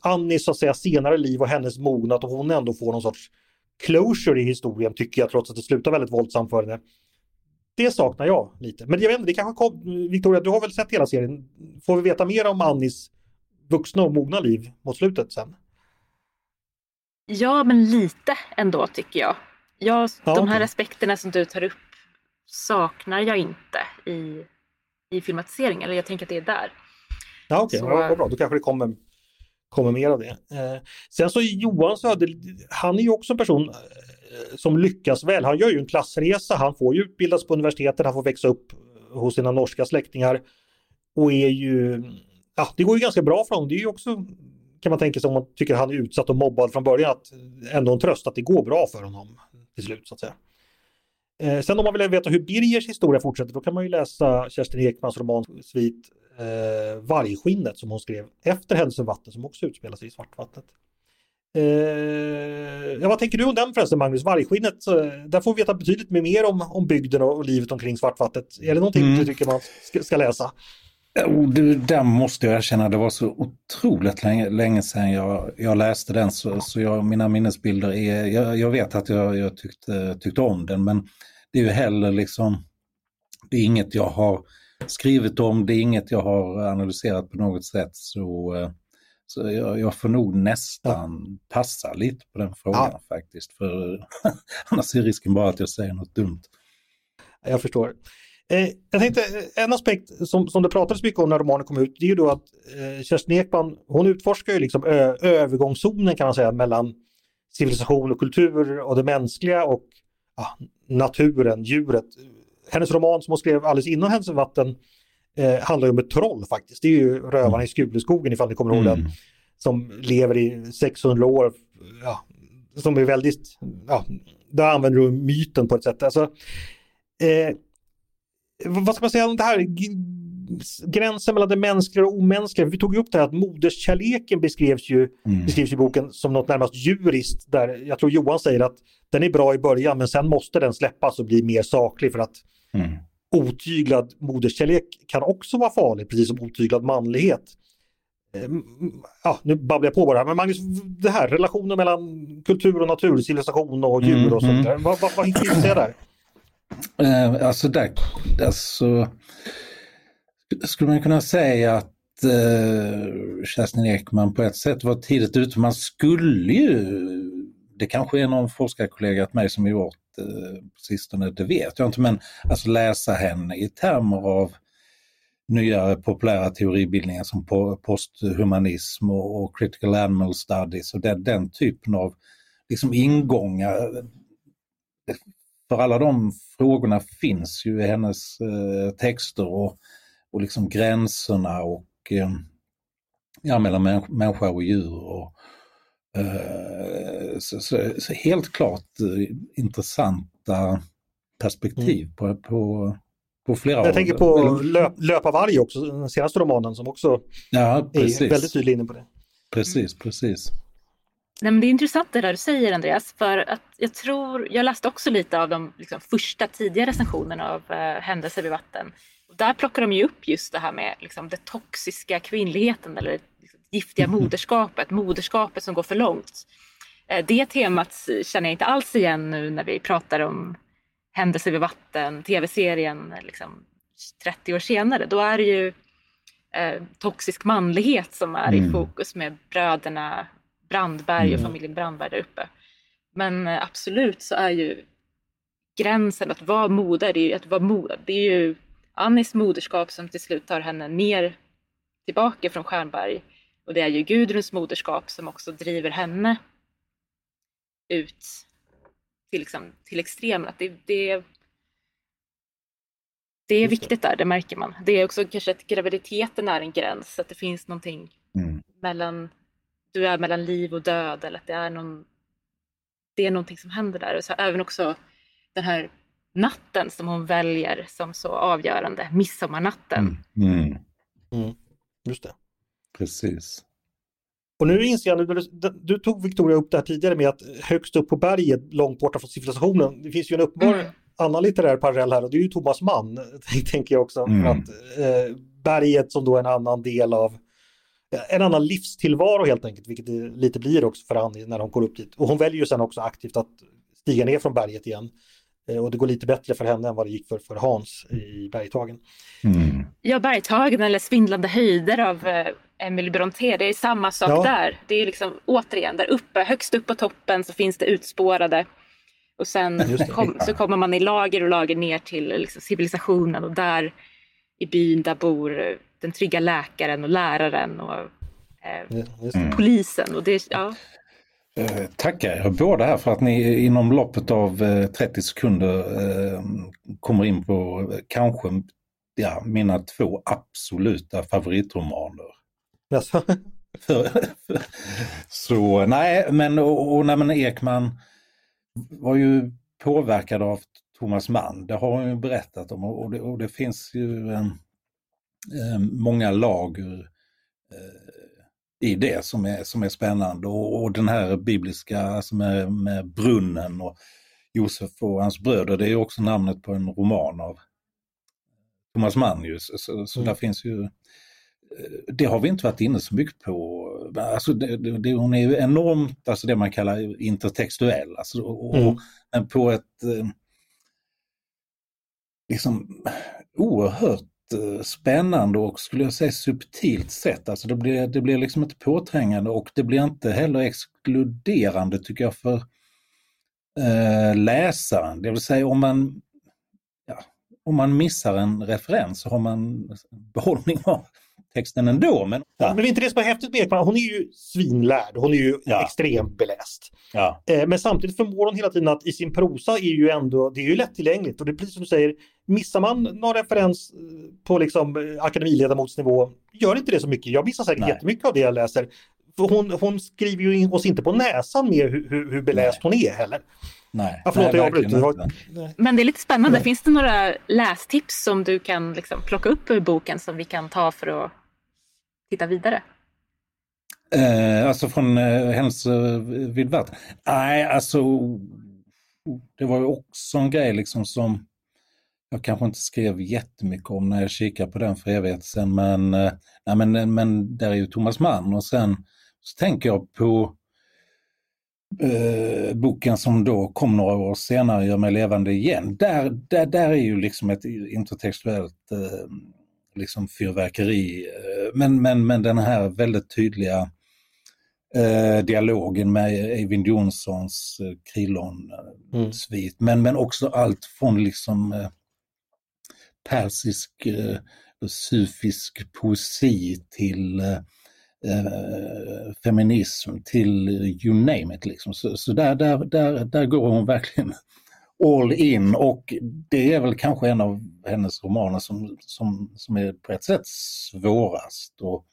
Annis så att säga senare liv och hennes mognad och hon ändå får någon sorts closure i historien tycker jag trots att det slutar väldigt våldsamt för henne. Det saknar jag lite. Men jag vet inte, det kanske kom, Victoria, du har väl sett hela serien? Får vi veta mer om Annis vuxna och mogna liv mot slutet sen? Ja, men lite ändå tycker jag. jag ja, de här okay. aspekterna som du tar upp saknar jag inte i, i filmatiseringen. Eller jag tänker att det är där. Ja, okej, okay. ja, vad bra. Då kanske det kommer, kommer mer av det. Eh, sen så Johan Söder, han är ju också en person Eh, som lyckas väl. Han gör ju en klassresa, han får ju utbildas på universitetet, han får växa upp eh, hos sina norska släktingar. Och är ju, ja det går ju ganska bra för honom. Det är ju också, kan man tänka sig om man tycker han är utsatt och mobbad från början, att ändå en tröst att det går bra för honom till slut så att säga. Eh, sen om man vill veta hur Birgers historia fortsätter, då kan man ju läsa Kerstin Ekmans roman Svit eh, Vargskinnet som hon skrev efter Händelsen vatten som också utspelar sig i Svartvattnet. Eh, ja, vad tänker du om den förresten Magnus? Vargskinnet, där får vi veta betydligt mer om, om bygden och, livet omkring Svartvattnet. Är det någonting mm. du tycker man ska, ska läsa? Oh, du, där måste jag erkänna, det var så otroligt länge, länge sedan jag, jag läste den så, så jag, mina minnesbilder är, jag, jag vet att jag, jag tyckte, tyckte om den men det är ju heller liksom, det är inget jag har skrivit om, det är inget jag har analyserat på något sätt så eh, så jag, jag får nog nästan ja. passa lite på den frågan ja. faktiskt. För annars är risken bara att jag säger något dumt. Jag förstår. Eh, jag tänkte en aspekt som, som det pratades mycket om när romanen kom ut, det är ju då att eh, Kerstin Ekman, hon utforskar ju liksom ö, övergångszonen kan man säga mellan civilisation och kultur och det mänskliga och ja, naturen, djuret. Hennes roman som hon skrev alldeles innan Hennes vatten eh, handlar om ett troll faktiskt. Det är ju rövarna Mm. i Skuleskogen ifall ni kommer ihåg den. Som lever i 600 år. Ja, som är väldigt, ja, där använder du myten på ett sätt. Alltså, eh, vad ska man säga om det här? Gränsen mellan det mänskliga och omänskliga. Vi tog ju upp det här att moderskärleken beskrevs ju, Mm. beskrivs i boken som något närmast djuriskt. Där jag tror Johan säger att den är bra i början men sen måste den släppas och bli mer saklig för att Mm. Otyglad moderskärlek kan också vara farlig, precis som otyglad manlighet. Eh, Ja, nu babblar jag på bara, men Magnus, det här relationen mellan kultur och natur, civilisation och djur och Mm, sånt där. Vad, vad, vad hinner du säga där? Eh, alltså där, alltså, skulle man kunna säga att eh, Kerstin Ekman på ett sätt var tidigt ute. Man skulle ju, det kanske är någon forskarkollega till mig som gjort Eh, på sistone, det vet jag inte, men alltså läsa henne i termer av nyare populära teoribildningar som posthumanism och, och critical animal studies och den, den typen av liksom ingångar för alla de frågorna finns ju i hennes eh, texter och, och liksom gränserna och eh, ja, mellan människa och djur. Och, så, så, så helt klart eh, intressanta perspektiv på, på, på flera Jag av tänker på löp, Löpa varg också, den senaste romanen som också Ja, är väldigt tydlig inne på det. Precis, precis. Nej, men det är intressant det där du säger Andreas, för att jag tror, jag läste också lite av de liksom, första tidiga recensionerna av eh, Händelser vid vatten. Och där plockar de ju upp just det här med liksom, det toxiska kvinnligheten eller giftiga moderskapet, moderskapet som går för långt. Eh, det temat känner jag inte alls igen nu när vi pratar om Händelser vid vatten, tv-serien liksom, 30 år senare. Då är det ju eh, toxisk manlighet som är i Mm. fokus med bröderna Brandberg och Mm. familjen Brandberg där uppe. Men eh, absolut så är ju gränsen att vara moder, det är ju att vara moder. Det är ju Annis moderskap som till slut tar henne ner tillbaka från Stjärnberg. Och det är ju Gudruns moderskap som också driver henne ut till, liksom, till extremen. Att det, det, det är viktigt där, det märker man. Det är också kanske att graviditeten är en gräns, att det finns någonting Mm. mellan, du är mellan liv och död eller att det är någon, det är någonting som händer där. Och så även också den här natten som hon väljer som så avgörande, midsommarnatten. Mm. Mm. Just det. Precis. Och nu inser jag, nu, du, du tog Victoria upp det här tidigare med att högst upp på berget, långt borta från civilisationen, det finns ju en uppenbar Mm. annan litterär parallell här och det är ju Thomas Mann, tänker jag också. Mm. Att eh, berget som då är en annan del av en annan livstillvaro helt enkelt, vilket det lite blir också för Annie när hon går upp dit. Och hon väljer ju sen också aktivt att stiga ner från berget igen. Eh, och det går lite bättre för henne än vad det gick för, för Hans i Bergtagen. Mm. Ja, Bergtagen eller Svindlande höjder av eh, Emily Brontë, det är samma sak Ja. där. Det är liksom återigen där uppe, högst upp på toppen så finns det utspårade. Och sen kom, så kommer man i lager och lager ner till liksom, civilisationen och där i byn där bor eh, den trygga läkaren och läraren och eh, polisen. Och det, ja, Eh, tackar er båda här för att ni inom loppet av eh, 30 sekunder eh, kommer in på eh, kanske ja, mina två absoluta favoritromaner. Alltså, så nej, men, och, och nej, men Ekman var ju påverkad av Thomas Mann, det har hon ju berättat om. Och det, och det finns ju eh, eh, många lager eh, i det som är, som är spännande. Och, och den här bibliska alltså med, med brunnen och Josef och hans bröder, det är också namnet på en roman av Thomas Mann ju, så, så, Mm. där finns ju det har vi inte varit inne så mycket på. Alltså det, det, hon är ju enormt, alltså det man kallar intertextuell. Alltså, och, Mm. men på ett eh, liksom oerhört eh, spännande och skulle jag säga subtilt sätt. Alltså det blir, det blir liksom inte påträngande och det blir inte heller exkluderande tycker jag för eh, läsaren. Det vill säga om man, ja, om man missar en referens så har man behållning av texten ändå. Men, ja. men det är inte det som är häftigt med Ekman, hon är ju svinlärd, hon är ju Ja. extremt beläst. ja, Eh, Men samtidigt förmår hon hela tiden att i sin prosa är ju ändå, det är ju lättillgängligt och det är precis som du säger, missar man någon referens eh, på liksom eh, akademiledamotsnivå, gör inte det så mycket. Jag missar säkert Nej. jättemycket av det jag läser. För hon, hon skriver ju in oss inte på näsan med hur, hur, hur beläst hon är heller. nej. Ja, förlåt, nej, jag avbryter. Var-. Men det är lite spännande. Ja. Finns det några lästips som du kan liksom plocka upp ur boken som vi kan ta för att titta vidare? Eh, alltså från eh, Händelse eh, vid vatten. Nej, alltså det var ju också en grej liksom som jag kanske inte skrev jättemycket om när jag kikade på den för evighet sedan, men, eh, nej, men, men där är ju Thomas Mann och sen så tänker jag på eh, boken som då kom några år senare, Gör mig levande igen. Där, där, där är ju liksom ett intertextuellt eh, liksom fyrverkeri, eh, men, men, men den här väldigt tydliga eh, dialogen med Eivind Jonssons eh, Mm. Krillon-svit, men, men också allt från liksom eh, persisk eh, sufisk poesi till eh, eh, feminism, till eh, you name it. Liksom. Så, så där, där, där, där går hon verkligen all in och det är väl kanske en av hennes romaner som, som, som är på ett sätt svårast och,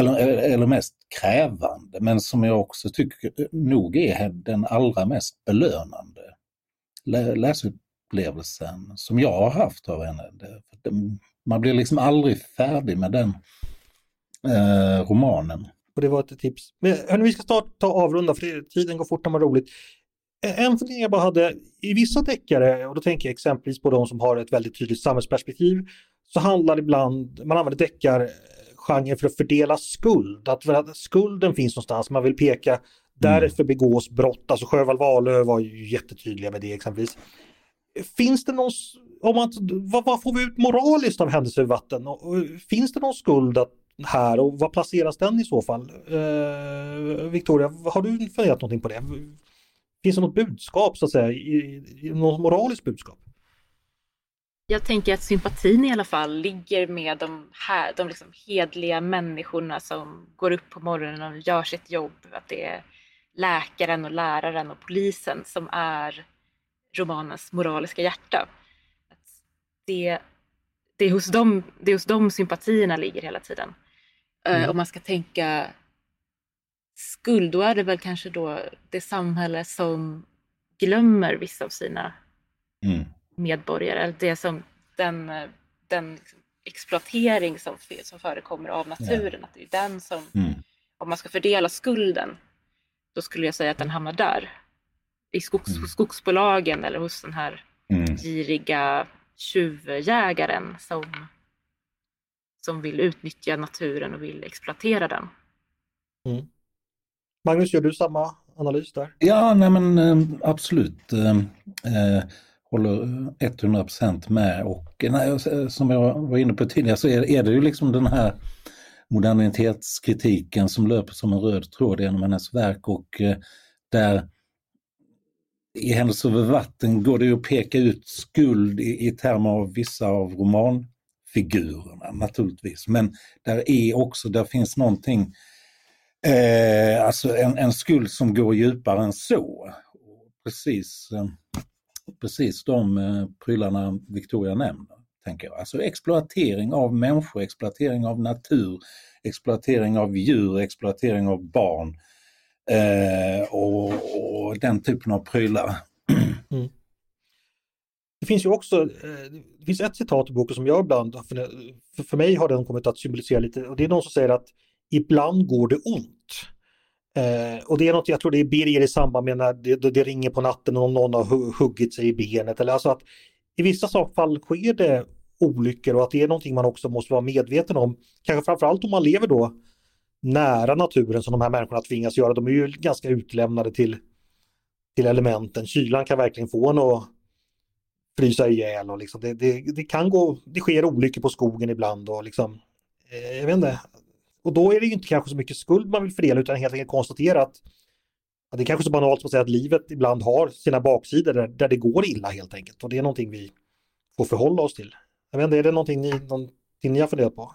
eller, eller mest krävande men som jag också tycker nog är den allra mest belönande läsupplevelsen som jag har haft av henne. Man blir liksom aldrig färdig med den eh, romanen. Och det var ett tips. Men hörni, vi ska snart ta avrunda för tiden går fort när man har roligt. En fundering jag bara hade, i vissa deckare, och då tänker jag exempelvis på de som har ett väldigt tydligt samhällsperspektiv, så handlar det ibland, man använder deckargenren för att fördela skuld. Att, för att skulden finns någonstans, man vill peka, därför begås brott. Alltså Sjöwall Wahlöö var ju jättetydliga med det exempelvis. Finns det någon, om man, vad, vad får vi ut moraliskt av händelser i vatten? Och, och, finns det någon skuld att, här och var placeras den i så fall? Eh, Victoria, har du funderat någonting på det? Finns det något budskap så att säga, i, i, något moraliskt budskap? Jag tänker att sympatin i alla fall ligger med de här, de liksom hedliga människorna som går upp på morgonen och gör sitt jobb. Att det är läkaren och läraren och polisen som är romanens moraliska hjärta. Att det, det, är hos dem, det är hos dem sympatierna ligger hela tiden. Eh, Mm. Om man ska tänka skuld, då är det väl kanske då det samhälle som glömmer vissa av sina Mm. medborgare. Eller det som, den den liksom exploatering som, som förekommer av naturen. Att det är den som, Mm. om man ska fördela skulden, då skulle jag säga att den hamnar där. I skogs, Mm. hos skogsbolagen eller hos den här Mm. giriga tjuvjägaren som, som vill utnyttja naturen och vill exploatera den. Magnus, gör du samma analys där? Ja, nej men eh, absolut. Eh, eh håller 100% med och nej, eh, som jag var inne på tidigare så är, är det ju liksom den här modernitetskritiken som löper som en röd tråd genom hennes verk och eh, där i Händelser över vatten går det ju att peka ut skuld i, i termer av vissa av romanfigurerna naturligtvis. Men där är också, där finns någonting Eh, alltså en, en skuld som går djupare än så. Precis, eh, precis de eh, prylarna Victoria nämner, tänker jag. Alltså exploatering av människor, exploatering av natur, exploatering av djur, exploatering av barn eh, och, och den typen av prylar. Mm. Det finns ju också, eh, det finns ett citat i boken som jag ibland, har för, för mig har den kommit att symbolisera lite, och det är någon som säger att ibland går det ont. Eh, och det är något, jag tror det är Birger i samband med när det, det ringer på natten och någon har huggit sig i benet. Eller alltså att I vissa fall sker det olyckor och att det är någonting man också måste vara medveten om. Kanske framförallt om man lever då nära naturen som de här människorna tvingas göra. De är ju ganska utlämnade till, till elementen. Kylan kan verkligen få en att frysa ihjäl och liksom det, det, det kan gå, det sker olyckor på skogen ibland och liksom, eh, jag vet inte. Och då är det ju inte kanske så mycket skuld man vill fördela utan helt enkelt konstatera att, att det är kanske så banalt som att säga att livet ibland har sina baksidor där, där det går illa helt enkelt och det är någonting vi får förhålla oss till. Jag vet inte, är det någonting ni, någonting ni har funderat på?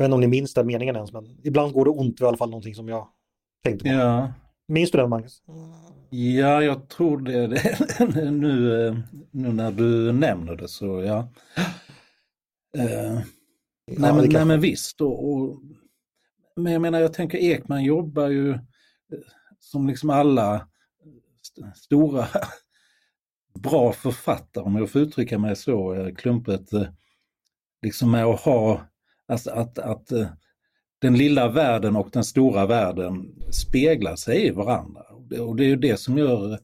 vet inte om ni minns den meningen ens, men ibland går det ont, i alla fall någonting som jag tänkte på. Ja, Minns du den Magnus? ja jag tror det. det nu, eh, nu när du nämner det så ja. Eh, nej, men, nej men visst. Och, och, men jag menar, jag tänker Ekman jobbar ju eh, som liksom alla st- stora bra författare, om jag får uttrycka mig så eh, klumpigt, eh, liksom med att ha, alltså att, att eh, den lilla världen och den stora världen speglar sig i varandra. Och det, och det är ju det som gör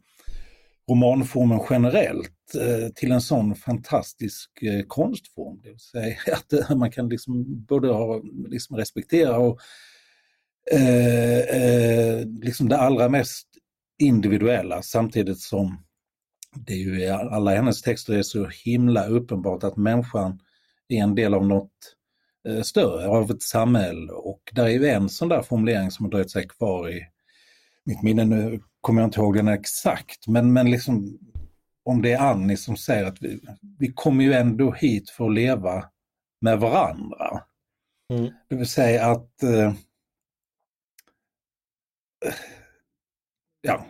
romanformen generellt eh, till en sån fantastisk eh, konstform. Det vill säga att eh, man kan liksom både ha, liksom respektera och eh, eh, liksom det allra mest individuella samtidigt som det är ju i alla hennes texter är så himla uppenbart att människan är en del av något större, av ett samhälle och där är ju en sån där formulering som har dröjt sig kvar i mitt minne, nu kommer jag inte ihåg den exakt, men, men liksom om det är Annie som säger att vi, vi kommer ju ändå hit för att leva med varandra. Mm. Det vill säga att eh, ja,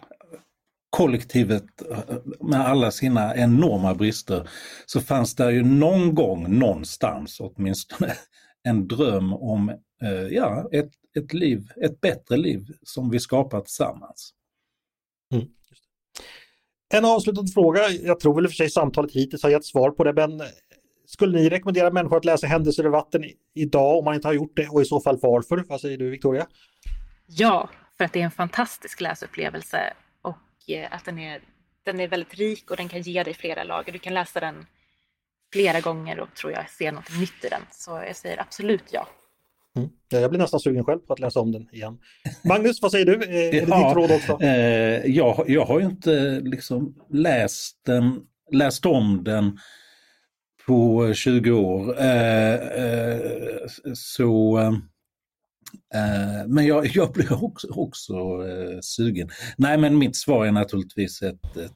kollektivet eh, med alla sina enorma brister så fanns det ju någon gång någonstans åtminstone en dröm om eh, ja, ett, ett liv, ett bättre liv som vi skapar tillsammans. En avslutande fråga, jag tror väl i och för sig samtalet hittills har gett svar på det, men eh, skulle ni rekommendera människor att läsa Händelser i vatten idag om man inte har gjort det och i så fall varför? Vad säger du Victoria? Ja, för att det är en fantastisk läsupplevelse och eh, att den är, den är väldigt rik och den kan ge dig flera lager. Du kan läsa den flera gånger och tror jag ser något nytt i den. Så jag säger absolut ja. Mm. Ja, Jag blir nästan sugen själv på att läsa om den igen. Magnus, vad säger du? Eh, Är det Ja, ditt råd också? Eh, jag, jag har ju inte liksom läst, den, läst om den på 20 år. Eh, eh, så, eh, men jag, jag blir också, också eh, sugen. Nej men mitt svar är naturligtvis ett, ett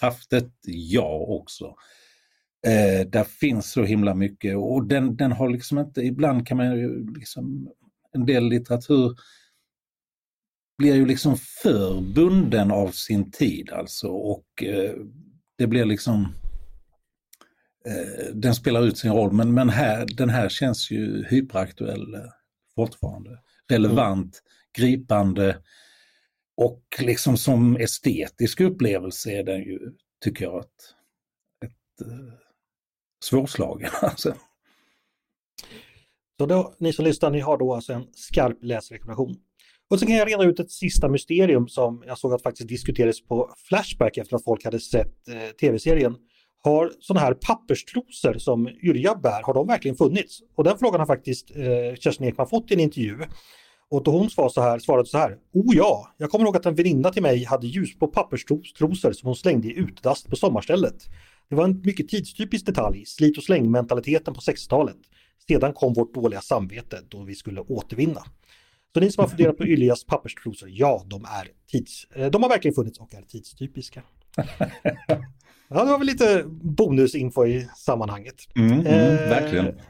kraftigt ja också. Eh, där finns så himla mycket och den, den har liksom inte, ibland kan man ju liksom, en del litteratur blir ju liksom för bunden av sin tid alltså och eh, det blir liksom eh, den spelar ut sin roll men, men här, den här känns ju hyperaktuell eh, fortfarande. Relevant, gripande och liksom som estetisk upplevelse är den ju, tycker jag, ett, ett eh, svårslagen. Alltså. Så då, ni som lyssnar, ni har då alltså en skarp läsrekommendation. Och så kan jag reda ut ett sista mysterium som jag såg att faktiskt diskuterades på Flashback efter att folk hade sett eh, tv-serien. Har sådana här papperstrosor som Yrja bär, har de verkligen funnits? Och den frågan har faktiskt eh, Kerstin Ekman fått i en intervju. Och då hon svarade så här, svarade så här, oh ja, jag kommer ihåg att en väninna till mig hade ljusblå papperstrosor som hon slängde i utdast på sommarstället. Det var en mycket tidstypisk detalj, slit och släng-mentaliteten på 60-talet. Sedan kom vårt dåliga samvete då vi skulle återvinna. Så ni som har funderat på Yljas papperstrosor, ja, de är tids... eh, De har verkligen funnits och är tidstypiska. Ja, det var väl lite bonusinfo i sammanhanget. Mm, mm, Eh, verkligen.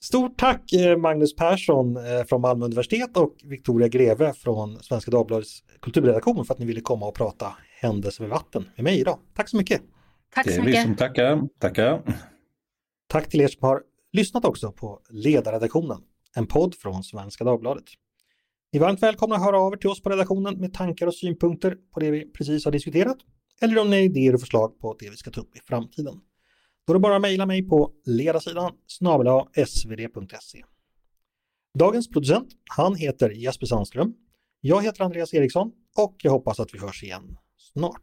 Stort tack eh, Magnus Persson från Malmö universitet och Victoria Greve från Svenska Dagbladets kulturredaktion för att ni ville komma och prata händelser vid vatten med mig idag. Tack så mycket! Tack Det så är vi mycket. som tackar. tackar. Tack till er som har lyssnat också på Ledarredaktionen, en podd från Svenska Dagbladet. Ni är varmt välkomna att höra av er till oss på redaktionen med tankar och synpunkter på det vi precis har diskuterat eller om ni har idéer och förslag på det vi ska ta upp i framtiden. Då är det bara att mejla mig på ledarsidan snabel svd.se. Dagens producent, han heter Jesper Sandström. Jag heter Andreas Eriksson och jag hoppas att vi hörs igen snart.